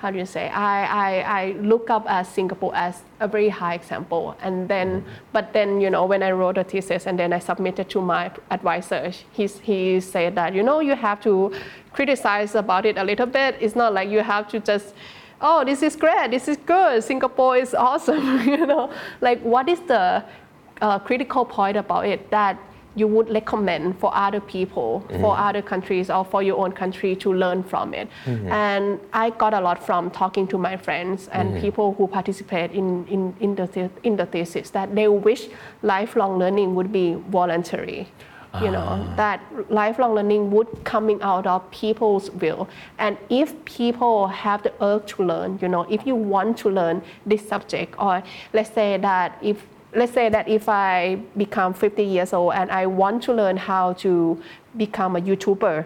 S3: how do you say? I, I, I look up as Singapore as a very high example, and then, but then you know when I wrote a thesis and then I submitted to my advisor, he he said that you know you have to criticize about it a little bit. It's not like you have to just oh, this is great, this is good, Singapore is awesome, you know, like what is the uh, critical point about it that you would recommend for other people, for mm-hmm. other countries, or for your own country to learn from it. Mm-hmm. And I got a lot from talking to my friends and mm-hmm. people who participate in, in, in, the, the- in the thesis that they wish lifelong learning would be voluntary. You know ah. that lifelong learning would coming out of people's will. And if people have the urge to learn you know if you want to learn this subject or let's say that if let's say that if i become 50 years old and i want to learn how to become a youtuber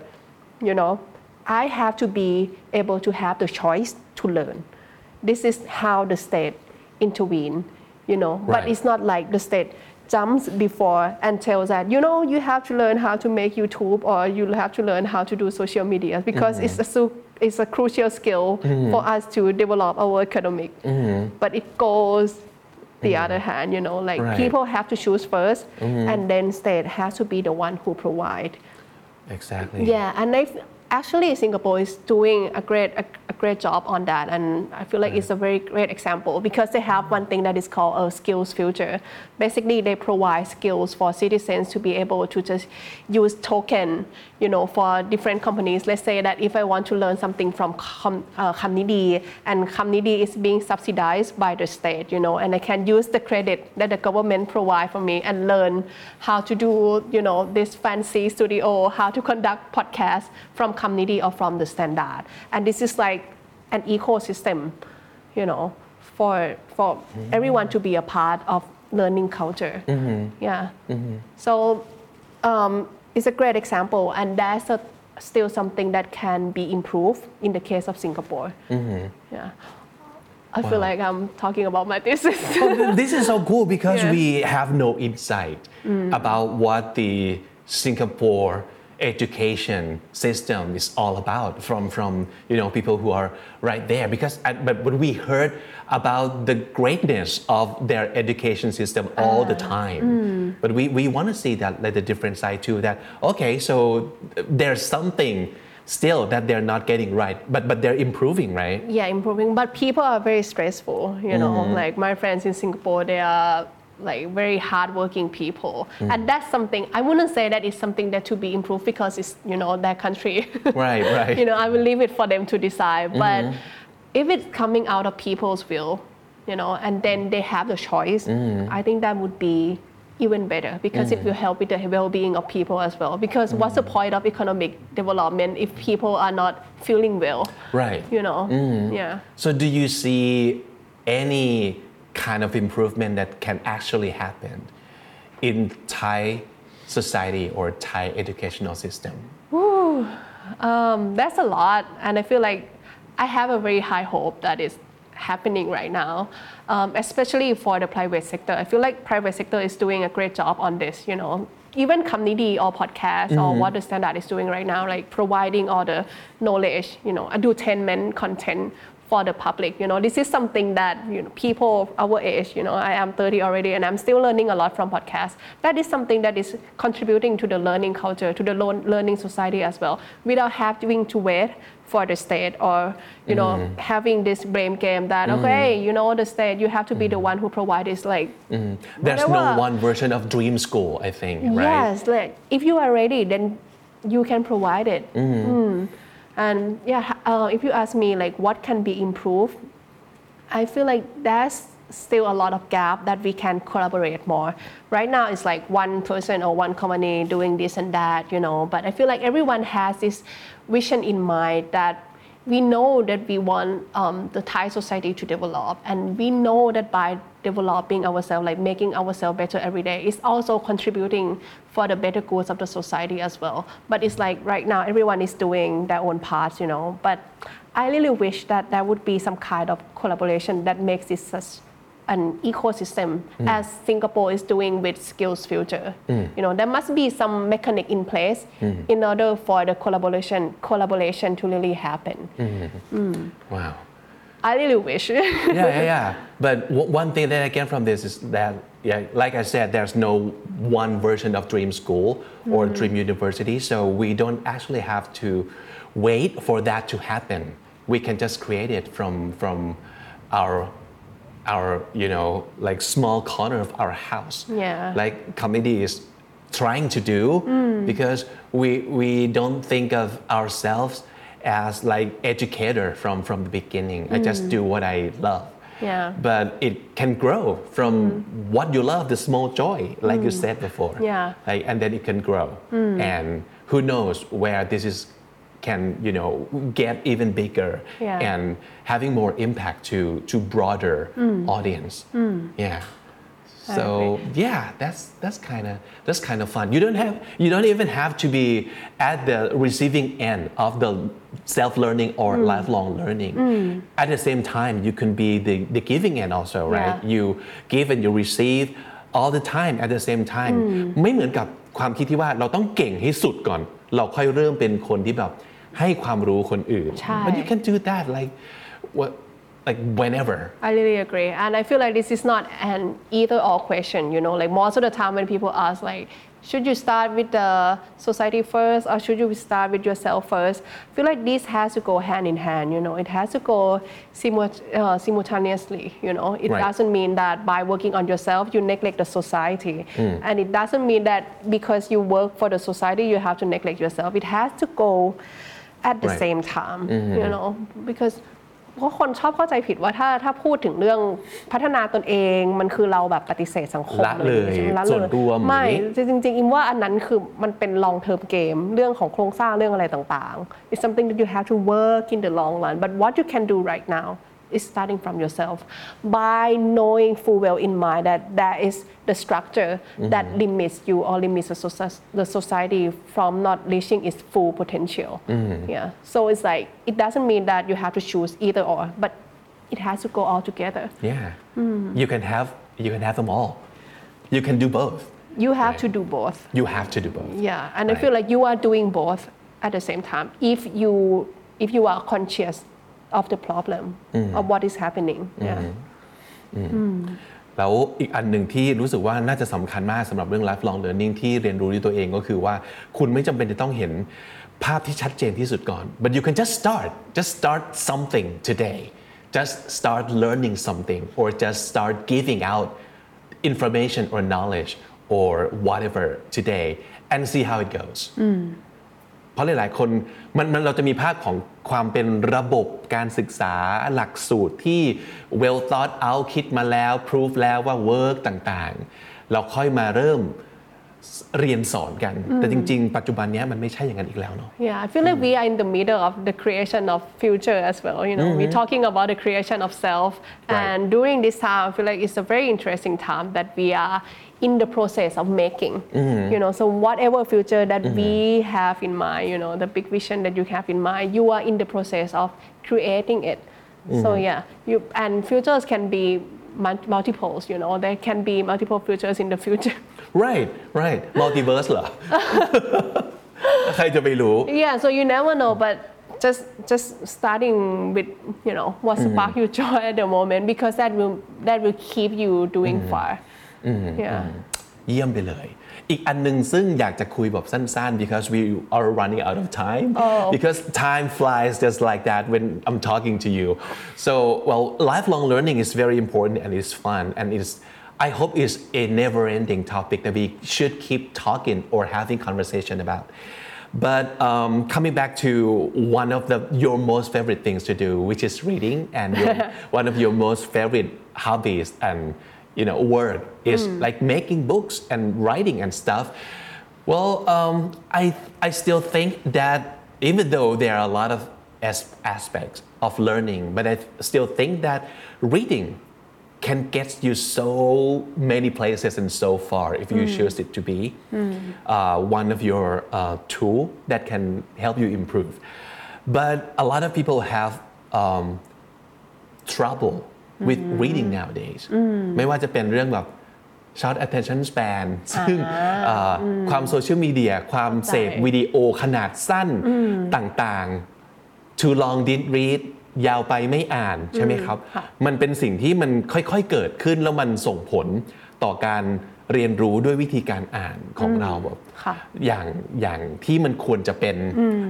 S3: you know i have to be able to have the choice to learn. This is how the state intervene you know but it's not like the state jumps before and tells that you know you have to learn how to make youtube or you have to learn how to do social media because it's mm-hmm. a it's a crucial skill mm-hmm. for us to develop our economic mm-hmm. but it goes the other hand you know like
S2: Right.
S3: people have to choose 1st mm-hmm. and then state has to be the one who provide.
S2: Exactly.
S3: Yeah, and I actually Singapore is doing a great a, a great job on that, and I feel like it's a very great example because they have one thing that is called a SkillsFuture. Basically, they provide skills for citizens to be able to just use token, you know, for different companies. Let's say that if I want to learn something from Com, uh, and Kamnidi is being subsidized by the state, you know, and I can use the credit that the government provide for me and learn how to do, you know, this fancy studio, how to conduct podcasts from Kamnidi or from the standard. And this is like an ecosystem, you know, for for everyone to be a part of learning culture. Mm-hmm. Yeah. Mm-hmm. So um, it's a great example, and that's a, still something that can be improved in the case of Singapore. Mm-hmm. Yeah. I feel
S2: Wow.
S3: like I'm talking about my thesis.
S2: Oh, this is so cool because
S3: Yeah.
S2: we have no insight mm. about what the Singapore education system is all about from from you know people who are right there. Because uh, but but we heard about the greatness of their education system all the time. But we, we want to see that like the different side too that okay so there's something still that they're not getting right but but they're improving right?
S3: Yeah improving but people are very stressful you know like my friends in singapore they are like very hardworking people, mm. and that's something I wouldn't say that is something that to be improved because it's you know their country.
S2: Right, right.
S3: you know, I will leave it for them to decide. Mm-hmm. But if it's coming out of people's will, you know, and then they have the choice, mm. I think that would be even better because it mm. will help with the well-being of people as well. Because what's the point of economic development if people are not feeling well?
S2: Right.
S3: You know, yeah.
S2: So do you see any kind of improvement that can actually happen in Thai society or Thai educational system?
S3: Um, that's a lot, and I feel like I have a very high hope that is happening right now, um, especially for the private sector. I feel like private sector is doing a great job on this. You know, even Kamnidi or podcast or what the standard is doing right now, like providing all the knowledge, you know, edutainment content for the public. You know, this is something that you know people of our age. You know, I am 30 already, and I'm still learning a lot from podcasts. That is something that is contributing to the learning culture, to the learning society as well, without having to wait for the state or you know mm-hmm. having this blame game that okay, mm-hmm. you know, the state, you have to be the mm-hmm. one who provide this like.
S2: There's no one version of dream school, I think, right?
S3: Yes, like if you are ready, then you can provide it. Mm. And yeah, uh, if you ask me like what can be improved, I feel like there's still a lot of gap that we can collaborate more. Right now, it's like one person or one company doing this and that, you know. But I feel like everyone has this vision in mind that we know that we want um, the Thai society to develop, and we know that by developing ourselves, like making ourselves better every day, is also contributing for the better goods of the society as well. But it's like right now, everyone is doing their own parts, you know. But I really wish that there would be some kind of collaboration that makes this such an ecosystem mm. as Singapore is doing with SkillsFuture. Mm. You know, there must be some mechanic in place mm. in order for the collaboration collaboration to really happen.
S2: Wow.
S3: I really wish.
S2: yeah, yeah, yeah. But w- one thing that I get from this is that, yeah, like I said, there's no one version of Dream School or mm-hmm. Dream University, so we don't actually have to wait for that to happen. We can just create it from from our our you know like small corner of our house.
S3: Yeah.
S2: Like Kamnidi is trying to do mm. because we we don't think of ourselves as like educator from from the beginning. I just mm. do what I love.
S3: Yeah.
S2: But it can grow from mm. what you love, the small joy, like you mm. said before.
S3: Yeah.
S2: Like, and then it can grow. And who knows where this is can you know get even bigger
S3: Yeah.
S2: and having more impact to to broader audience. Yeah. So yeah, that's that's kind of that's kind of fun. You don't have you don't even have to be at the receiving end of the self-learning or lifelong learning. At the same time, you can be the, the giving end also, right?
S3: Yeah.
S2: You give and you receive all the time at the same time.ไม่เหมือนกับความคิดที่ว่าเราต้องเก่งให้สุดก่อน เราค่อยเริ่มเป็นคนที่แบบให้ความรู้คนอื่น
S3: ใช่
S2: But you can do that like what like whenever.
S3: I really agree. And I feel like this is not an either or question, you know, like most of the time when people ask like, should you start with the society first or should you start with yourself first? I feel like this has to go hand in hand, you know, it has to go simul- uh, simultaneously, you know. It
S2: Right.
S3: doesn't mean that by working on yourself, you neglect the society. And it doesn't mean that because you work for the society, you have to neglect yourself. It has to go at the
S2: Right.
S3: same time, you know, because เพราะคนชอบเข้าใจผิดว่าถ้าถ้าพูดถึงเรื่องพัฒนาตนเองมันคือเราแบบปฏิเสธสังคม
S2: ละ
S3: อะไรอย่างงี้ใช่ไหม
S2: เลย
S3: ละ
S2: ส่วนรวม
S3: ไม่
S2: อย่างนี้
S3: จริงๆอิมว่าอันนั้นคือมันเป็น long term game เรื่องของโครงสร้างเรื่องอะไรต่างๆ it's something that you have to work in the long run but what you can do right now is starting from yourself by knowing full well in mind that that is the structure that mm-hmm. limits you or limits the, the society from not reaching its full potential. Mm-hmm. Yeah. So it's like it doesn't mean that you have to choose either or, but it has to go all together.
S2: Yeah. Mm. You can have you can have them all. You can do both.
S3: You have
S2: Right.
S3: to do both.
S2: You have to do both.
S3: Yeah, and I feel like you are doing both at the same time if you if you are conscious of the problem of what is happening. Yeah.
S2: แล้วอีกอันหนึ่งที่รู้สึกว่าน่าจะสำคัญมากสำหรับเรื่อง lifelong learning ที่เรียนรู้ด้วยตัวเองก็คือว่าคุณไม่จำเป็นจะต้องเห็นภาพที่ชัดเจนที่สุดก่อน but you can just start just start something today just start learning something or just start giving out information or knowledge or whatever today and see how it goes เพราะหลาย ๆ คนมันมันเราจะมีภาพของความเป็นระบบการศึกษาหลักสูตรที่ well thought out คิดมาแล้ว proof แล้วว่า work ต่าง ๆ เราค่อยมาเริ่มเรียนสอนกัน แต่จริง ๆ ปัจจุบันเนี้ยมันไม่ใช่อย่างนั้นอีกแล้วเนาะ
S3: Yeah, I feel like we are in the middle of the creation of future as well. You know, we're talking about the creation of self,
S2: Right.
S3: and during this time, I feel like it's a very interesting time that we are in the process of making mm-hmm. you know so whatever future that mm-hmm. we have in mind you know the big vision that you have in mind you are in the process of creating it mm-hmm. so yeah you and futures can be multiples you know there can be multiple futures in the future
S2: right right multiverse la.
S3: yeah so you never know but just just starting with you know what spark mm you joy at the moment because that will that will keep you doing far Yeah.
S2: เยี่ยมไปเลย อีกอันหนึงซึ่งอยากจะคุยแบบสั้นๆ because we are running out of time because time flies just like that when I'm talking to you so well lifelong learning is very important and it's fun and it's I hope it's a never-ending topic that we should keep talking or having conversation about but um, coming back to one of the your most favorite things to do, which is reading, and your, one of your most favorite hobbies and you know work is like making books and writing and stuff. Well, um, I I still think that even though there are a lot of as- aspects of learning, but I still think that reading can get you so many places and so far if you choose it to be uh, one of your uh, tool that can help you improve. But a lot of people have um, trouble with reading nowadays ไม่ว่าจะเป็นเรื่องแบบ short attention span ซึ่งเอ่ออความโซเชียลมีเดียความเสพวิดีโอขนาดสั้นต่างๆ too long didn't read ยาวไปไม่อ่านใช่ไหมครับ มันเป็นสิ่งที่มันค่อยๆเกิดขึ้นแล้วมันส่งผลต่อการ เรียนรู้ด้วยวิธีการอ่านของเราแบบ
S3: ค่ะ
S2: อย่างอย่างที่มันควรจะเป็น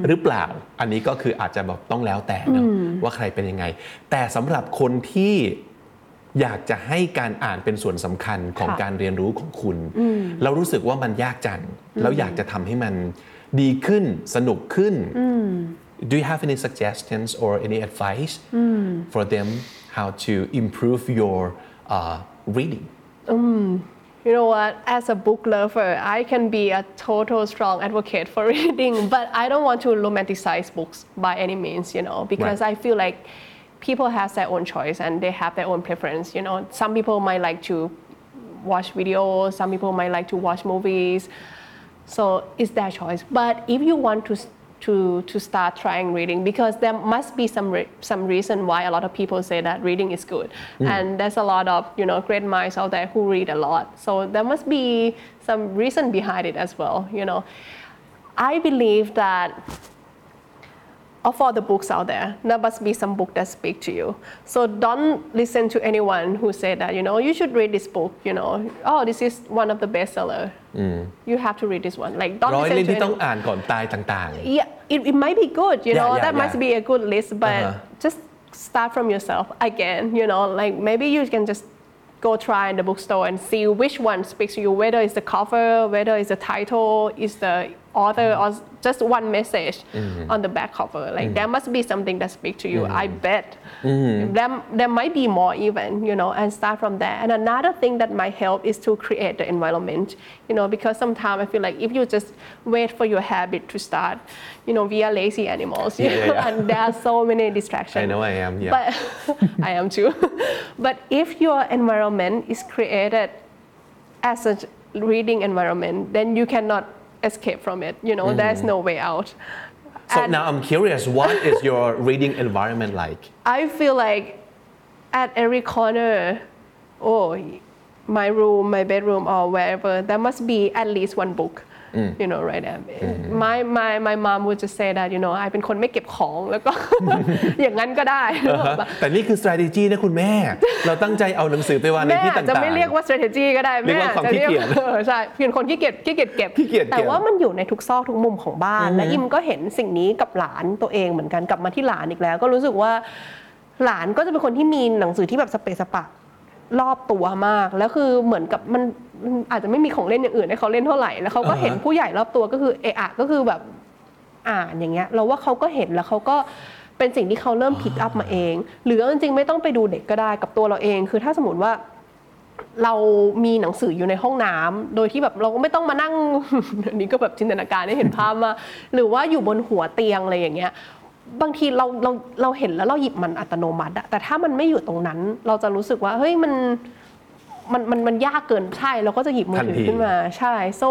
S2: หรือเปล่า อันนี้ก็คืออาจจะแบบต้องแล้วแต่เนอะว่าใครเป็นยังไง แต่สำหรับคนที่อยากจะให้การอ่านเป็นส่วนสำคัญของ
S3: ค่ะ
S2: การเรียนรู้ของคุณเรารู้สึกว่ามันยากจังแล้วอยากจะทำให้มันดีขึ้นสนุกขึ้น Do you have any suggestions or any advice for them how to improve your uh, reading?
S3: You know what? As a book lover, I can be a total strong advocate for reading, but I don't want to romanticize books by any means, you know, because
S2: Right.
S3: I feel like people have their own choice and they have their own preference. You know, some people might like to watch videos, some people might like to watch movies. So it's their choice. But if you want to to to start trying reading, because there must be some re- some reason why a lot of people say that reading is good, hmm. and there's a lot of you know great minds out there who read a lot. So there must be some reason behind it as well. You know, I believe that of all the books out there, there must be some book that speak to you. So don't listen to anyone who say that, you know, you should read this book, you know, oh, this is one of the bestseller. You have to read this one. Like, don't
S2: ร้อย
S3: listen
S2: เล่ม
S3: to
S2: ที่ต้อง
S3: anyone.
S2: อ่านก่อนตายต่าง
S3: Yeah, it, it might be good, you
S2: Yeah,
S3: know,
S2: yeah,
S3: that must
S2: yeah.
S3: be a good list, but
S2: Uh-huh.
S3: just start from yourself again, you know, like maybe you can just go try in the bookstore and see which one speaks to you, whether it's the cover, whether it's the title, is the author, mm. or just one message
S2: Mm-hmm.
S3: on the back cover. Like mm. there must be something that speaks to you, I mm.
S2: bet.
S3: There, there might be more even, you know, and start from there. And another thing that might help is to create the environment, you know, because sometimes I feel like if you just wait for your habit to start, you know, we are lazy animals, you
S2: Yeah, yeah,
S3: know,
S2: yeah.
S3: and there are so many distractions.
S2: I know I am, yeah.
S3: But I am too. but if your environment is created as a reading environment, then you cannot escape from it. You know, there's
S2: Mm-hmm.
S3: no way out.
S2: So
S3: And
S2: now I'm curious, what is your reading environment like?
S3: I feel like at every corner, oh, my room, my bedroom, or wherever, there must be at least one book. You know, right there. My, my, my mom would just say that, you know, I เป็นคนไม่เก็บของแล้วก็อย่างนั้นก็ได้
S2: แต่นี่คือ strategy นะคุณแม่ เราตั้งใจเอาหนังสือไปวางใน
S3: แม่
S2: ที่
S3: อาจจะ
S2: ต่าง
S3: ไม่เรียกว่า strategy ก็ได้
S2: เรียก
S3: แม่
S2: ว่า
S3: อาจ
S2: ความ
S3: จะเรียก
S2: ขี้เกียจ
S3: เออใช่เป็นคนขี้เกียจขี้เกียจเก็บ
S2: ขี้เกียจเก็บ
S3: แต่ว่ามันอยู่ในทุกซอกทุกมุมของบ้าน และอิมก็เห็นสิ่งนี้กับหลานตัวเองเหมือนกันกลับมาที่หลานอีกแล้ว ก็รู้สึกว่าหลานก็จะเป็นคนที่มีหนังสือที่แบบสเปซสปะ รอบตัวมาก แล้วคือเหมือนกับมันมันอาจจะไม่มีของเล่นอย่างอื่นให้เขาเล่นเท่าไหร่ แล้วเขาก็
S2: อ่าฮะ
S3: เห็นผู้ใหญ่รอบตัวก็คือเอะอะก็คือแบบอ่านอย่างเงี้ย เราว่าเขาก็เห็นแล้วเขาก็เป็นสิ่งที่เขาเริ่มพิกอัพมาเอง หรือเอาจริงๆไม่ต้องไปดูเด็กก็ได้กับตัวเราเอง คือถ้าสมมติว่า เรามีหนังสืออยู่ในห้องน้ำโดยที่แบบเราก็ไม่ต้องมานั่ง อันนี้ก็แบบจินตนาการให้เห็นภาพมา หรือว่าอยู่บนหัวเตียงอะไรอย่างเงี้ย บางทีเราเราเราเห็นแล้วเราหยิบมันอัตโนมัติอะแต่ถ้ามันไม่อยู่ตรงนั้น เราจะรู้สึกว่าเฮ้ยมันมันมันมันยากเกินใช่เราก็จะหยิบมือถือ
S2: ทันที
S3: ขึ้นมาใช่ so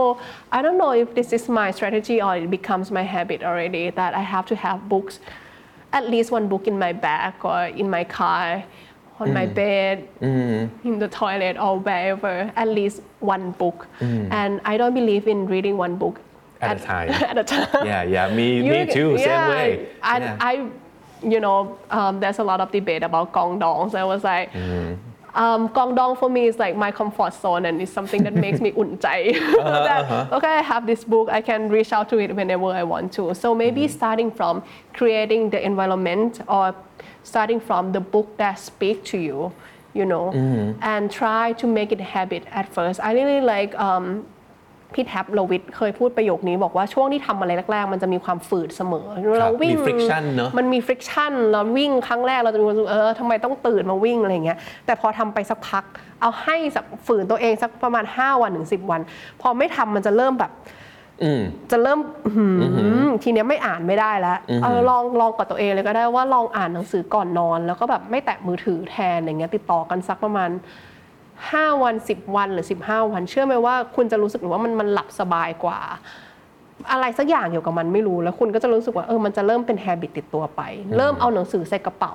S3: I don't know if this is my strategy or it becomes my habit already that I have to have books at least one book in my bag or in my car on my bed in the toilet or wherever at least one book and I don't believe in reading one book
S2: At a time.
S3: at a time
S2: yeah yeah me me
S3: You-
S2: too same
S3: yeah,
S2: way
S3: And
S2: Yeah.
S3: I, you know, um, there's a lot of debate about gong dong. So I was like,
S2: Mm-hmm.
S3: um, gong dong for me is like my comfort zone and it's something that makes me unjai.
S2: Uh-huh,
S3: that, okay, I have this book, I can reach out to it whenever I want to. So maybe
S2: Mm-hmm.
S3: starting from creating the environment or starting from the book that speak to you, you know,
S2: Mm-hmm.
S3: and try to make it a habit at first. I really like um, พี่แท็บโลวิทเคยพูดประโยคนี้บอกว่าช่วงที่ทำอะไรแรกๆ มันจะมีความฝืดเสมอ เราวิ่ง
S2: มี friction เนอะ
S3: มันมี friction เราวิ่งครั้งแรกเราจะมีความรู้สึกเออทำไมต้องตื่นมาวิ่งอะไรเงี้ยแต่พอทำไปสักพัก เอาให้สักฝืนตัวเองสักประมาณ 5 วันถึง10 วัน พอไม่ทำมันจะเริ่มแบบจะเริ่มอื้อหือทีเนี้ยไม่อ่านไม่ได้แล้วเออลองลองกับตัวเองเลยก็ได้ว่าลองอ่านหนังสือก่อนนอน แล้วก็แบบไม่แตะมือถือแทนอย่างเงี้ยติดต่อกันสักประมาณ 5 วัน 10 วันหรือ 15 วัน เชื่อไหมว่าคุณจะรู้สึกว่ามันมันหลับสบายกว่า อะไรสักอย่างเกี่ยวกับมันไม่รู้แล้วคุณก็จะรู้สึกว่าเออมันจะเริ่มเป็น habit ติดตัวไป เริ่มเอาหนังสือใส่กระเป๋า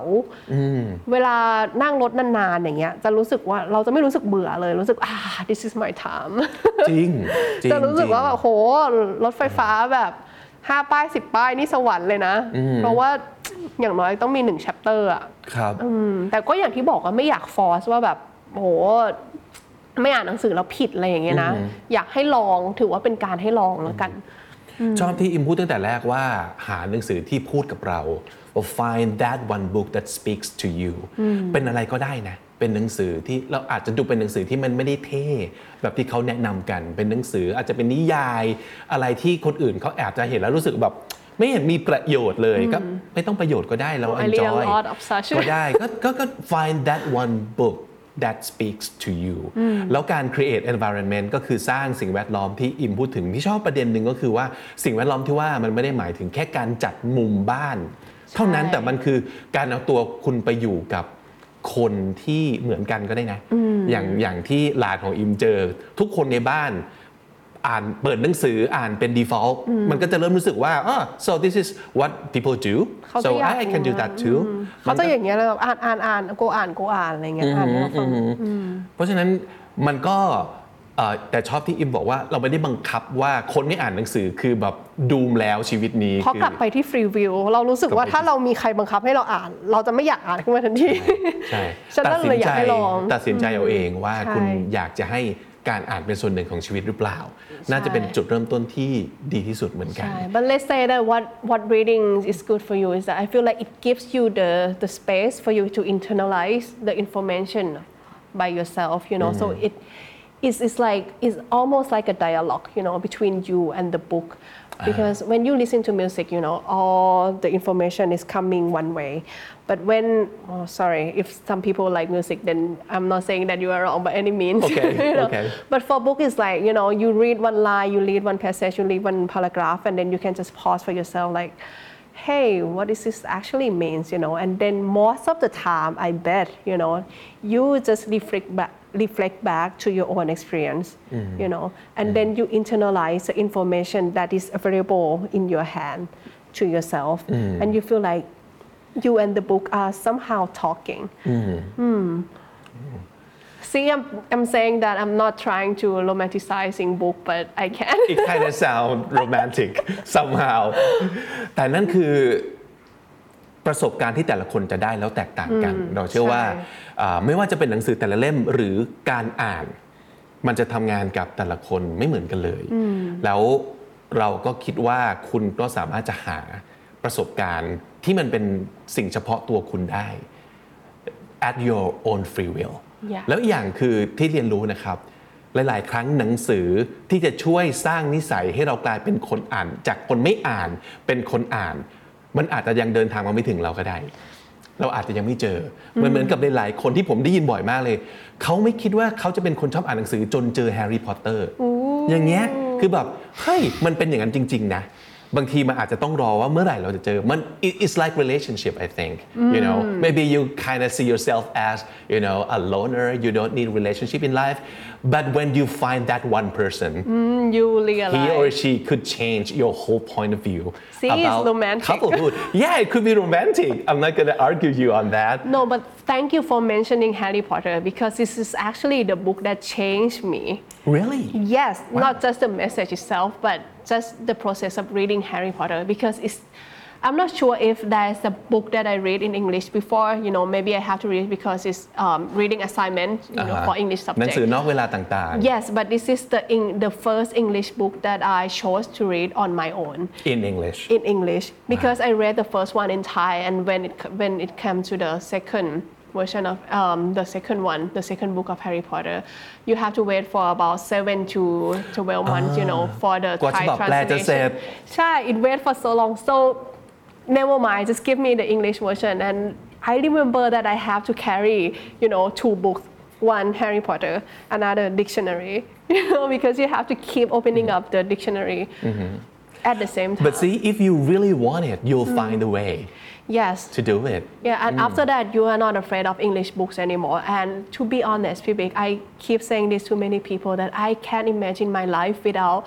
S3: เวลานั่งรถนานๆอย่างเงี้ยจะรู้สึกว่าเราจะไม่รู้สึกเบื่อเลยรู้สึกอ่า this is my time
S2: จริงจริง
S3: จะรู้สึกว่า
S2: จ
S3: แบบโหรถไฟฟ้าแบบห้าป้ายสิบป้ายนี่สวรรค์เลยนะ เพราะว่าอย่างน้อยต้องมีหนึ่ง chapter อะ
S2: ครับ
S3: อืมแต่ก็อย่างที่บอกว่าไม่อยากฟอร์สว่าแบบ โหไม่อ่านหนังสือแล้วผิดอะไรอย่างเงี้ยนะ อยากให้ลองถือว่าเป็นการให้ลองแล้วกัน
S2: ชอบที่อิมพูดตั้งแต่แรกว่าหาหนังสือที่พูดกับเราว่า find that one book that speaks to you เป็นอะไรก็ได้นะ เป็นหนังสือที่เราอาจจะดูเป็นหนังสือที่มันไม่ได้เท่แบบที่เขาแนะนำกัน เป็นหนังสืออาจจะเป็นนิยายอะไรที่คนอื่นเขาอาจจะเห็นแล้วรู้สึกแบบไม่เห็นมีประโยชน์เลยก็ไม่ต้องประโยชน์ก็ได้เรา
S3: I read a
S2: enjoy
S3: lot of such
S2: ก็ได้ก็ก็ก็ find that one book that speaks to you แล้วการ create environment ก็คือสร้างสิ่งแวดล้อมที่อิมพูดถึงที่ชอบประเด็นหนึ่งก็คือว่าสิ่งแวดล้อมที่ว่ามันไม่ได้หมายถึงแค่การจัดมุมบ้าน เท่านั้นแต่มันคือการเอาตัวคุณไปอยู่กับคนที่เหมือนกันก็ได้นะ อย่างอย่างที่หลานของอิมเจอ ทุกคนในบ้าน อ่านเปิดหนังสืออ่านเป็น default มันก็จะเริ่มรู้สึกว่าอ๋อ so this is what people do
S3: เขาจะ
S2: so
S3: อยาก
S2: I can do that too
S3: เขาจะอย่างเงี้ยเลยแบบอ่านอ่านอ่านโกอ่านโกอ่านอะไรเงี้ยอ่านให้เราฟัง
S2: เพราะฉะนั้นมันก็เอ่อแต่ชอบที่อิมบอกว่าเราไม่ได้บังคับว่าคนไม่อ่านหนังสือคือแบบดูมแล้วชีวิตนี้
S3: พอ
S2: คื
S3: กลับไปที่ฟรีวิวเรารู้สึกว่า
S2: กลับไป
S3: ถ้าเรามีใครบังคับให้เราอ่าน เราจะไม่อยากอ่านขึ้นมาทันที
S2: ใช่
S3: ฉันก็เลยอยากให้ลอง
S2: ตัดสินใจเอาเองว่า
S3: ใช่
S2: คุณอยากจะให้ การอ่านเป็นส่วนหนึ่งของชีวิตหรือเปล่า น่าจะเป็นจุดเริ่มต้นที่ดีที่สุดเหมือนกัน
S3: ใช่ but let's say that what what reading is good for you is that I feel like it gives you the the space for you to internalize the information by yourself you know so it is it's like it's almost like a dialogue you know between you and the book because when you listen to music you know all the information is coming one way but when oh sorry if some people like music then I'm not saying that you are wrong by any means
S2: Okay,
S3: you know?
S2: okay.
S3: But for book is like you know you read one line, you read one passage, you read one paragraph, and then you can just pause for yourself like, hey, what does this actually means, you know? And then most of the time, I bet you know, you just reflect back, reflect back to your own experience, you know, and then you internalize the information that is available in your hand to yourself, and you feel like you and the book are somehow talking. See, I'm, I'm saying that I'm not trying to romanticizing book, but I can.
S2: it kind of sound romantic somehow แต่นั่นคือ ประสบการณ์ที่แต่ละคนจะได้แล้วแตกต่างกัน เราเชื่อว่า
S3: ใช่
S2: อ่าไม่ว่าจะเป็นหนังสือแต่ละเล่มหรือการอ่าน มันจะทำงานกับแต่ละคนไม่เหมือนกันเลย แล้วเราก็คิดว่าคุณก็สามารถจะหาประสบการณ์ที่มันเป็นสิ่งเฉพาะตัวคุณได้ at your own free will
S3: Yeah.
S2: แล้วอีกอย่างคือที่เรียนรู้นะครับ หลาย ๆ ครั้งหนังสือที่จะช่วยสร้างนิสัยให้เรากลายเป็นคนอ่าน จากคนไม่อ่านเป็นคนอ่าน มันอาจจะยังเดินทางมาไม่ถึงเราก็ได้ เราอาจจะยังไม่เจอเหมือนเหมือนกับหลายๆคนที่ผมได้ยินบ่อยมากเลย เขาไม่คิดว่าเขาจะเป็นคนชอบอ่านหนังสือจนเจอแฮร์รี่พอตเตอร์อย่างเงี้ยคือแบบเฮ้ยมันเป็นอย่างนั้นจริง ๆ นะ บางทีมันอาจจะต้องรอว่าเมื่อไหร่เราจะเจอมัน it- it's like relationship I think you know maybe you kind of see yourself as you know a loner you don't need relationship in life but when you find that one person
S3: you realize
S2: he or she could change your whole point of view
S3: See, it's
S2: about
S3: romantic.
S2: couplehood yeah it could be romantic I'm not gonna argue you on that
S3: No, but thank you for mentioning Harry Potter because this is actually the book that changed me.
S2: really
S3: Yes, not just the message itself, but just the process of reading Harry Potter because it's. I'm not sure if there's a book that I read in English before. You know, maybe I have to read because it's um, reading assignment. You know,
S2: อ่าฮะ
S3: for English
S2: หนัง
S3: subject.
S2: สือนอกเวลาต่าง
S3: Yes, but this is the Eng- the first English book that I chose to read on my own.
S2: ๆ in English
S3: in English because I read the first one in Thai and when it when it came to the second version of um, the second one the second book of Harry Potter you have to wait for about seven to 12 months you know for the
S2: กว่า
S3: Thai
S2: ฉบับแปลจะเสร็จ
S3: translation ใช่ it wait for so long so never mind just give me the English version and I remember that I have to carry you know two books one Harry Potter another dictionary you know because you have to keep opening up the dictionary at the same time
S2: but see if you really want it you'll find a way
S3: Yes.
S2: to do it
S3: Yeah, and mm. after that, you are not afraid of English books anymore. And to be honest, Vivek, I keep saying this to many people that I can't imagine my life without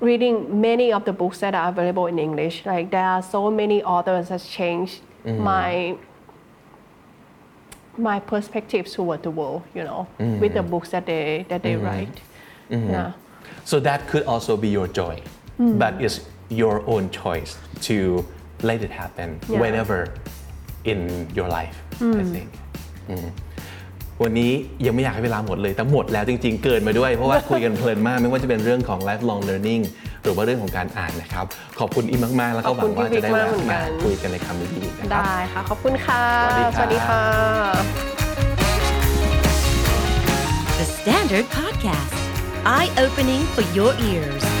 S3: reading many of the books that are available in English. Like there are so many authors that changed mm. my my perspective toward the world. You know, mm. with the books that they that they mm-hmm. write. Mm-hmm. Yeah.
S2: So that could also be your joy, but it's your own choice to let it happen
S3: Yeah.
S2: whenever in your life, I think. อืมวันนี้ยังไม่อยากให้เวลาหมดเลย แต่หมดแล้วจริง ๆ เกินมาด้วย เพราะว่าคุยกันเพลินมาก ไม่ว่าจะเป็นเรื่องของ lifelong learning หรือว่าเรื่องของการอ่านนะครับ ขอบคุณอิมมากๆ แล้วก็หวังว่าจะได้แวะมาคุยกันในคำดีๆนะครับ
S3: ได้ค่ะ ขอบคุณค่ะ
S2: สวัสดีครับ
S3: สวัสดีค่ะ
S1: The Standard Podcast, eye opening for your ears.